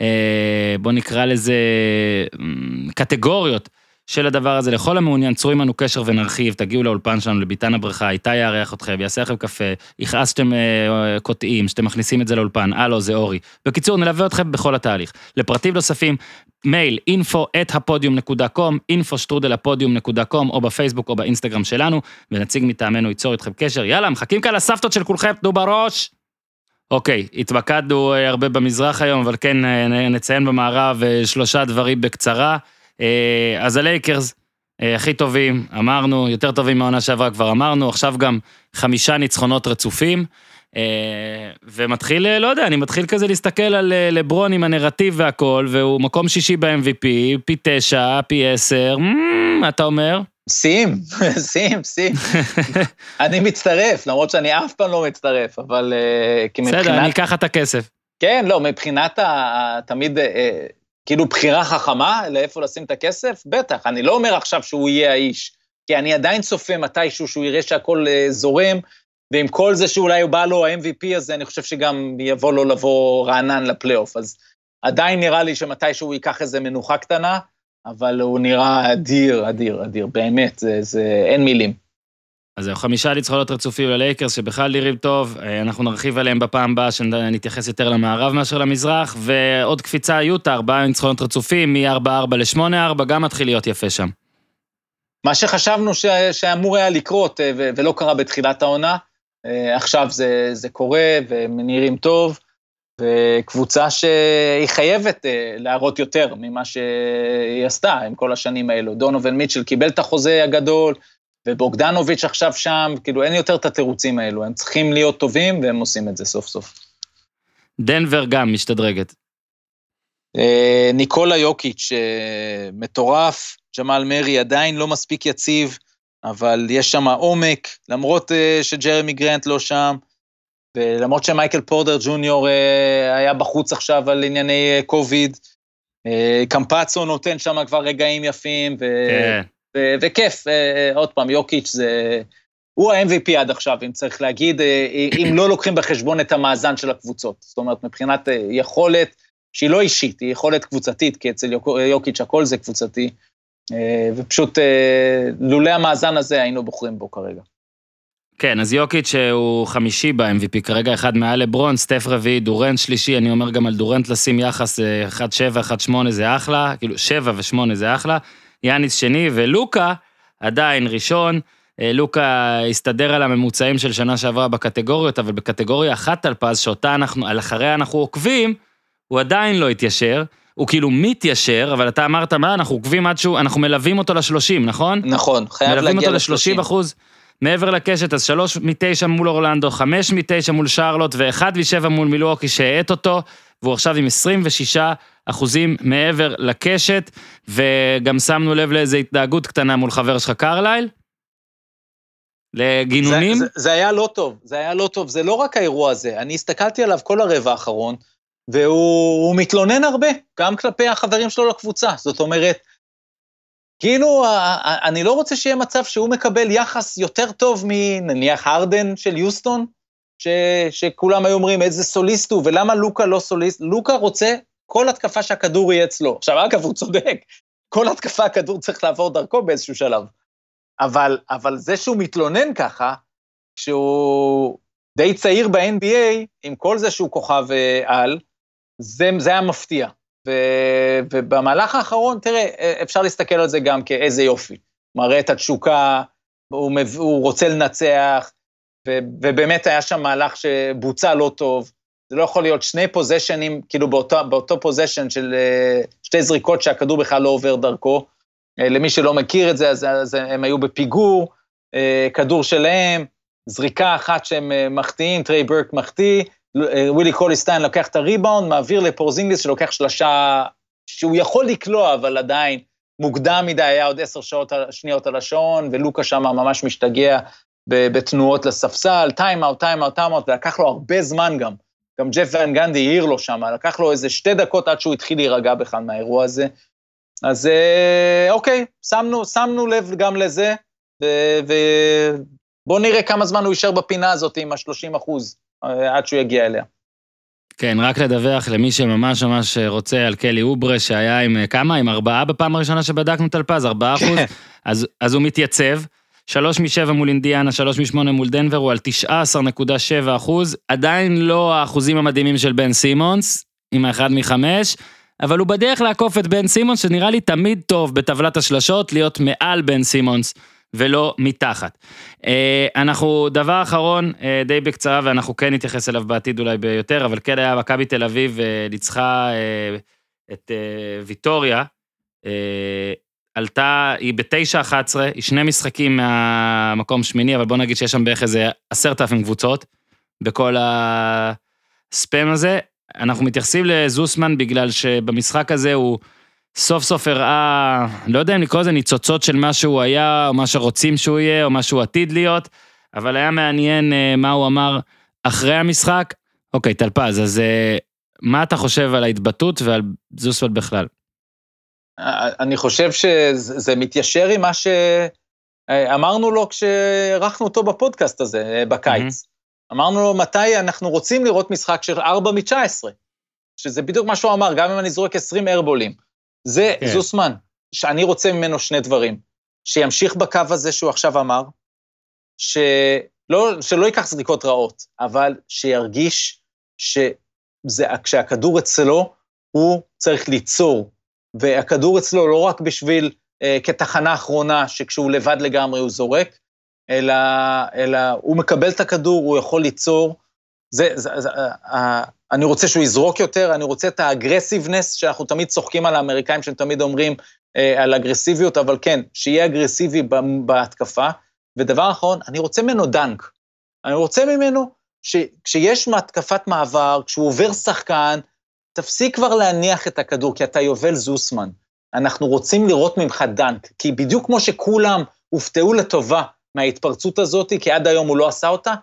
Speaker 1: אה, בוא נקרא לזה, אה, קטגוריות של הדבר הזה. לכל המעוניין, צרו עמנו קשר ונרחיב, תגיעו לאולפן שלנו, לביתן הבריכה, איתי יארח אתכם, יעשה לכם קפה, יכעס שאתם אה, קוטעים, שאתם מכניסים את זה לאולפן, הלו, זה אורי. בקיצור, נלווה אתכם בכל התהליך. לפרטים נוספים, מייל info at או בפייסבוק או באינסטגרם שלנו, ונציג מטעמנו ייצור איתכם קשר. יאללה, מחכים כאן לסבתות של כולכם, תנו בראש. אוקיי, התמקדנו אה, הרבה במזרח היום, אבל כן אה, נציין במערב שלושה דברים בקצרה. אה, אז הלייקרס אה, הכי טובים, אמרנו, יותר טובים מהעונה שעברה כבר אמרנו, עכשיו גם חמישה ניצחונות רצופים. אה, ומתחיל, לא יודע, אני מתחיל כזה להסתכל על לברון עם הנרטיב והכל, והוא מקום שישי ב-MVP, פי תשע, פי עשר, מה אתה אומר?
Speaker 3: שים, שים, שים. אני מצטרף, למרות שאני אף פעם לא מצטרף, אבל
Speaker 1: כי מבחינת... בסדר, אני אקח את הכסף.
Speaker 3: כן, לא, מבחינת ה... תמיד כאילו בחירה חכמה לאיפה לשים את הכסף? בטח, אני לא אומר עכשיו שהוא יהיה האיש, כי אני עדיין צופה מתישהו שהוא יראה שהכל uh, זורם, ועם כל זה שאולי הוא בא לו ה-MVP הזה, אני חושב שגם יבוא לו לבוא רענן לפלייאוף. אז עדיין נראה לי שמתישהו הוא ייקח איזה מנוחה קטנה, אבל הוא נראה אדיר, אדיר, אדיר, באמת, זה, זה אין מילים.
Speaker 1: אז זהו, חמישה ניצחונות רצופים ללייקרס, שבכלל נראים טוב, אה, אנחנו נרחיב עליהם בפעם הבאה, שנתייחס יותר למערב מאשר למזרח, ועוד קפיצה יוטה, ארבעה ניצחונות רצופים, מ-4-4 ל-8-4, גם מתחיל להיות יפה שם.
Speaker 3: מה שחשבנו ש... שאמור היה לקרות, אה, ו... ולא קרה בתחילת העונה, אה, עכשיו זה, זה קורה, והם נראים טוב, וקבוצה שהיא חייבת להראות יותר ממה שהיא עשתה עם כל השנים האלו. דונובל מיטשל קיבל את החוזה הגדול, ובוגדנוביץ' עכשיו שם, כאילו אין יותר את התירוצים האלו, הם צריכים להיות טובים והם עושים את זה סוף סוף.
Speaker 1: דנבר גם משתדרגת.
Speaker 3: אה, ניקולה יוקיץ', אה, מטורף, ג'מאל מרי עדיין לא מספיק יציב, אבל יש שם עומק, למרות אה, שג'רמי גרנט לא שם, ולמרות שמייקל פורדר ג'וניור היה בחוץ עכשיו על ענייני קוביד, קמפצו נותן שם כבר רגעים יפים, ו- כן. וכיף, עוד פעם, יוקיץ' זה... הוא ה-MVP עד עכשיו, אם צריך להגיד, אם לא לוקחים בחשבון את המאזן של הקבוצות. זאת אומרת, מבחינת יכולת, שהיא לא אישית, היא יכולת קבוצתית, כי אצל יוקיץ' הכל זה קבוצתי, אה, ופשוט אה, לולא המאזן הזה היינו בוחרים בו כרגע.
Speaker 1: כן, אז יוקיץ' אה, הוא חמישי ב-MVP, כרגע אחד מעל לברון, סטף רביעי, דורנט שלישי, אני אומר גם על דורנט לשים יחס 1-7, 1-8 זה אחלה, כאילו 7 ו-8 זה אחלה, יאניס שני, ולוקה עדיין ראשון, לוקה הסתדר על הממוצעים של שנה שעברה בקטגוריות, אבל בקטגוריה אחת על פז, שאותה אנחנו, על אחריה אנחנו עוקבים, הוא עדיין לא התיישר, הוא כאילו מתיישר, אבל אתה אמרת, מה, אנחנו עוקבים עד שהוא, אנחנו מלווים אותו ל-30, נכון?
Speaker 3: נכון, חייב להגיע ל-30.
Speaker 1: מלווים אותו ל-30 אחוז. מעבר לקשת, אז שלוש מתשע מול אורלנדו, חמש מתשע מול שרלוט, ואחד משבע מול מילואוקי שהאט אותו, והוא עכשיו עם 26 אחוזים מעבר לקשת, וגם שמנו לב לאיזו התנהגות קטנה מול חבר שלך קרלייל. לגינונים.
Speaker 3: זה, זה, זה היה לא טוב, זה היה לא טוב, זה לא רק האירוע הזה, אני הסתכלתי עליו כל הרבע האחרון, והוא מתלונן הרבה, גם כלפי החברים שלו לקבוצה. זאת אומרת, כאילו, אני לא רוצה שיהיה מצב שהוא מקבל יחס יותר טוב מנניח הרדן של יוסטון, ש, שכולם היו אומרים איזה סוליסט הוא, ולמה לוקה לא סוליסט? לוקה רוצה כל התקפה שהכדור יהיה אצלו. עכשיו, אגב, הוא צודק, כל התקפה הכדור צריך לעבור דרכו באיזשהו שלב. אבל, אבל זה שהוא מתלונן ככה, כשהוא די צעיר ב-NBA, עם כל זה שהוא כוכב אה, על, זה, זה היה מפתיע. ו, ובמהלך האחרון, תראה, אפשר להסתכל על זה גם כאיזה יופי. מראה את התשוקה, הוא, הוא רוצה לנצח, ובאמת היה שם מהלך שבוצע לא טוב. זה לא יכול להיות שני פוזיישנים, כאילו באותו, באותו פוזיישן של אה, שתי זריקות שהכדור בכלל לא עובר דרכו. אה, למי שלא מכיר את זה, אז, אז הם היו בפיגור, אה, כדור שלהם, זריקה אחת שהם מחטיאים, טריי בורק מחטיא, ווילי קוליסטיין לוקח את הריבאונד, מעביר לפורזינגיס שלוקח שלושה, שהוא יכול לקלוע, אבל עדיין מוקדם מדי, היה עוד עשר שעות, שניות על השעון, ולוקה שם ממש משתגע בתנועות לספסל, timeout, timeout, timeout, ולקח לו הרבה זמן גם. גם ג'ף ון גנדי העיר לו שם, לקח לו איזה שתי דקות עד שהוא התחיל להירגע בכלל מהאירוע הזה. אז אה, אוקיי, שמנו, שמנו לב גם לזה, ובואו נראה כמה זמן הוא יישאר בפינה הזאת עם ה-30 אחוז. עד שהוא יגיע אליה.
Speaker 1: כן, רק לדווח למי שממש ממש רוצה על קלי אוברה, שהיה עם כמה? עם ארבעה בפעם הראשונה שבדקנו את אלפז, ארבעה אחוז, אז, אז הוא מתייצב. שלוש משבע מול אינדיאנה, שלוש משמונה מול דנבר, הוא על תשעה עשר נקודה שבע אחוז, עדיין לא האחוזים המדהימים של בן סימונס, עם האחד מחמש, אבל הוא בדרך לעקוף את בן סימונס, שנראה לי תמיד טוב בטבלת השלשות, להיות מעל בן סימונס. ולא מתחת. אה, אנחנו, דבר אחרון, אה, די בקצרה, ואנחנו כן נתייחס אליו בעתיד אולי ביותר, אבל כן היה מכבי תל אביב אה, ניצחה את ויטוריה, עלתה, היא ב-9-11, היא שני משחקים מהמקום שמיני, אבל בוא נגיד שיש שם בערך איזה עשרת אלפים קבוצות בכל הספאם הזה. אנחנו מתייחסים לזוסמן בגלל שבמשחק הזה הוא סוף סוף הראה, לא יודע אם לקרוא לזה ניצוצות של מה שהוא היה, או מה שרוצים שהוא יהיה, או מה שהוא עתיד להיות, אבל היה מעניין uh, מה הוא אמר אחרי המשחק. אוקיי, טלפז, אז uh, מה אתה חושב על ההתבטאות ועל זוסוול בכלל?
Speaker 3: אני חושב שזה מתיישר עם מה שאמרנו לו כשאירחנו אותו בפודקאסט הזה, אה, בקיץ. Mm-hmm. אמרנו לו, מתי אנחנו רוצים לראות משחק של 4 מ-19, שזה בדיוק מה שהוא אמר, גם אם אני זורק 20 ארבולים. זה כן. זוסמן, שאני רוצה ממנו שני דברים. שימשיך בקו הזה שהוא עכשיו אמר, שלא, שלא ייקח זריקות רעות, אבל שירגיש שכשהכדור אצלו, הוא צריך ליצור, והכדור אצלו לא רק בשביל, אה, כתחנה אחרונה, שכשהוא לבד לגמרי הוא זורק, אלא, אלא הוא מקבל את הכדור, הוא יכול ליצור. זה, זה, זה, אה, אני רוצה שהוא יזרוק יותר, אני רוצה את ה aggressiveness, שאנחנו תמיד צוחקים על האמריקאים שהם תמיד אומרים אה, על אגרסיביות, אבל כן, שיהיה אגרסיבי בהתקפה. ודבר אחרון, אני רוצה ממנו dunk. אני רוצה ממנו שכשיש התקפת מעבר, כשהוא עובר שחקן, תפסיק כבר להניח את הכדור, כי אתה יובל זוסמן. אנחנו רוצים לראות ממך dunk, כי בדיוק כמו שכולם הופתעו לטובה מההתפרצות הזאת, כי עד היום הוא לא עשה אותה,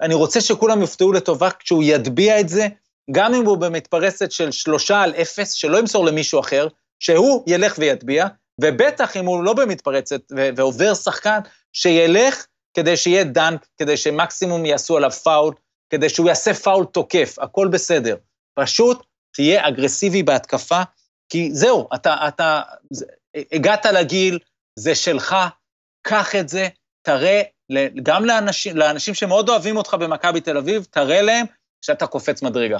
Speaker 3: אני רוצה שכולם יופתעו לטובה כשהוא יטביע את זה, גם אם הוא במתפרצת של שלושה על אפס, שלא ימסור למישהו אחר, שהוא ילך ויטביע, ובטח אם הוא לא במתפרצת ועובר שחקן, שילך כדי שיהיה דנק, כדי שמקסימום יעשו עליו פאול, כדי שהוא יעשה פאול תוקף, הכל בסדר. פשוט תהיה אגרסיבי בהתקפה, כי זהו, אתה, אתה הגעת לגיל, זה שלך, קח את זה, תראה, גם לאנשים, לאנשים שמאוד אוהבים אותך במכבי תל אביב, תראה להם שאתה קופץ מדרגה.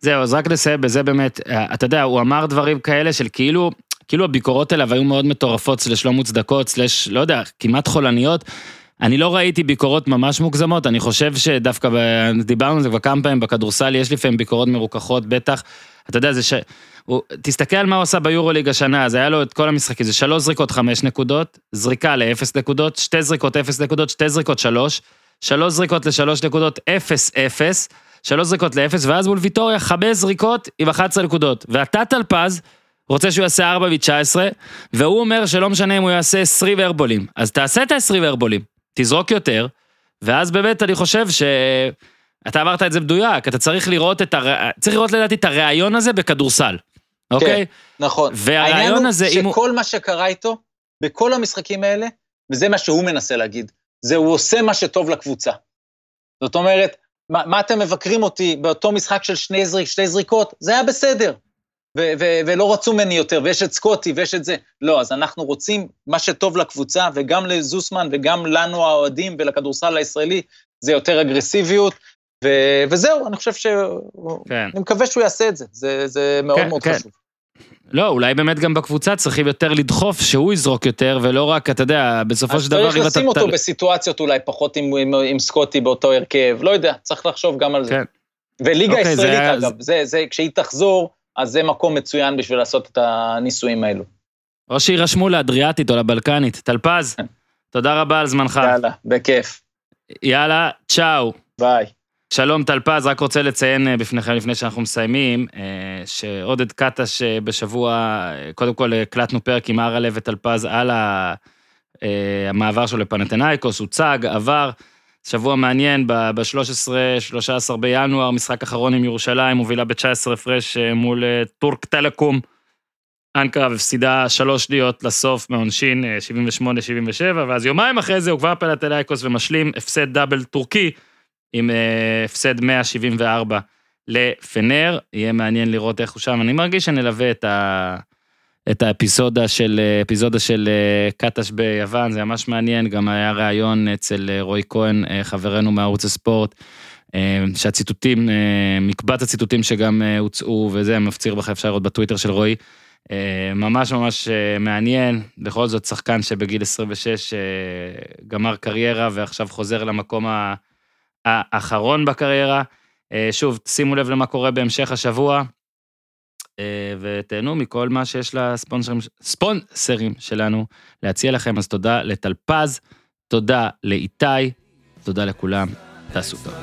Speaker 1: זהו, אז רק לסיים בזה באמת, אה, אתה יודע, הוא אמר דברים כאלה של כאילו, כאילו הביקורות אליו היו מאוד מטורפות, סלש לא מוצדקות, סלש, לא יודע, כמעט חולניות. אני לא ראיתי ביקורות ממש מוגזמות, אני חושב שדווקא, דיברנו על זה כבר כמה פעמים בכדורסל, יש לפעמים ביקורות מרוככות, בטח. אתה יודע, זה ש... הוא, תסתכל על מה הוא עשה ביורוליג השנה, אז היה לו את כל המשחקים, זה שלוש זריקות חמש נקודות, זריקה לאפס נקודות, שתי זריקות אפס נקודות, שתי זריקות שלוש, שלוש זריקות לשלוש נקודות, אפס אפס, שלוש זריקות לאפס, ואז מול ויטוריה חמש זריקות עם 11 נקודות. ואתה טלפז, רוצה שהוא יעשה 4 מ-19, והוא אומר שלא משנה אם הוא יעשה 20 ארבולים. אז תעשה את ה-20 ארבולים, תזרוק יותר, ואז באמת אני חושב ש... אתה אמרת את זה מדויק, אתה צריך לראות את הר... צריך לראות לדעתי את הראיון הזה בכדורסל, אוקיי?
Speaker 3: כן, נכון.
Speaker 1: והראיון הזה,
Speaker 3: אם הוא... שכל מה שקרה איתו, בכל המשחקים האלה, וזה מה שהוא מנסה להגיד, זה הוא עושה מה שטוב לקבוצה. זאת אומרת, מה, מה אתם מבקרים אותי באותו משחק של שני, זריק, שתי זריקות? זה היה בסדר. ולא רצו ממני יותר, ויש את סקוטי ויש את זה. לא, אז אנחנו רוצים מה שטוב לקבוצה, וגם לזוסמן וגם לנו האוהדים ולכדורסל הישראלי, זה יותר אגרסיביות, וזהו, אני חושב ש... כן. אני מקווה שהוא יעשה את זה, זה, זה מאוד כן, מאוד כן. חשוב.
Speaker 1: לא, אולי באמת גם בקבוצה צריכים יותר לדחוף שהוא יזרוק יותר, ולא רק, אתה יודע, בסופו של דבר...
Speaker 3: אז צריך לשים אותו בסיטואציות אולי פחות עם, עם, עם סקוטי באותו הרכב, לא יודע, צריך לחשוב גם על זה. כן. וליגה אוקיי, ישראלית, זה... אגב, זה, זה, כשהיא תחזור, אז זה מקום מצוין בשביל לעשות את הניסויים האלו.
Speaker 1: או שיירשמו לאדריאטית או לבלקנית. טלפז, כן. תודה רבה על זמנך.
Speaker 3: יאללה, בכיף.
Speaker 1: יאללה, צ'או.
Speaker 3: ביי.
Speaker 1: שלום טלפז, רק רוצה לציין אה, בפניכם לפני שאנחנו מסיימים, אה, שעודד קטש אה, בשבוע, קודם כל הקלטנו פרק עם ארלה וטלפז על המעבר שלו לפנתנאיקוס, הוצג, עבר, שבוע מעניין, ב-13-13 בינואר, משחק אחרון עם ירושלים, מובילה ב-19 הפרש מול טורק טלקום. אנקרה והפסידה שלוש שניות לסוף מעונשין 78-77, ואז יומיים אחרי זה הוא כבר פנתנאיקוס ומשלים הפסד דאבל טורקי. עם אה, הפסד 174 לפנר, יהיה מעניין לראות איך הוא שם. אני מרגיש שנלווה את, ה... את האפיזודה של, אפיזודה של אה, קטש ביוון, זה ממש מעניין, גם היה ראיון אצל אה, רועי כהן, חברנו מערוץ הספורט, שהציטוטים, מקבץ הציטוטים שגם הוצאו, וזה מפציר בכם, אפשר לראות בטוויטר של רועי. ממש ממש מעניין, בכל זאת שחקן שבגיל 26 גמר קריירה ועכשיו חוזר למקום. האחרון בקריירה. אה, שוב, שימו לב למה קורה בהמשך השבוע, אה, ותהנו מכל מה שיש לספונסרים שלנו להציע לכם. אז תודה לטלפז, תודה לאיתי, תודה לכולם, תעשו טוב.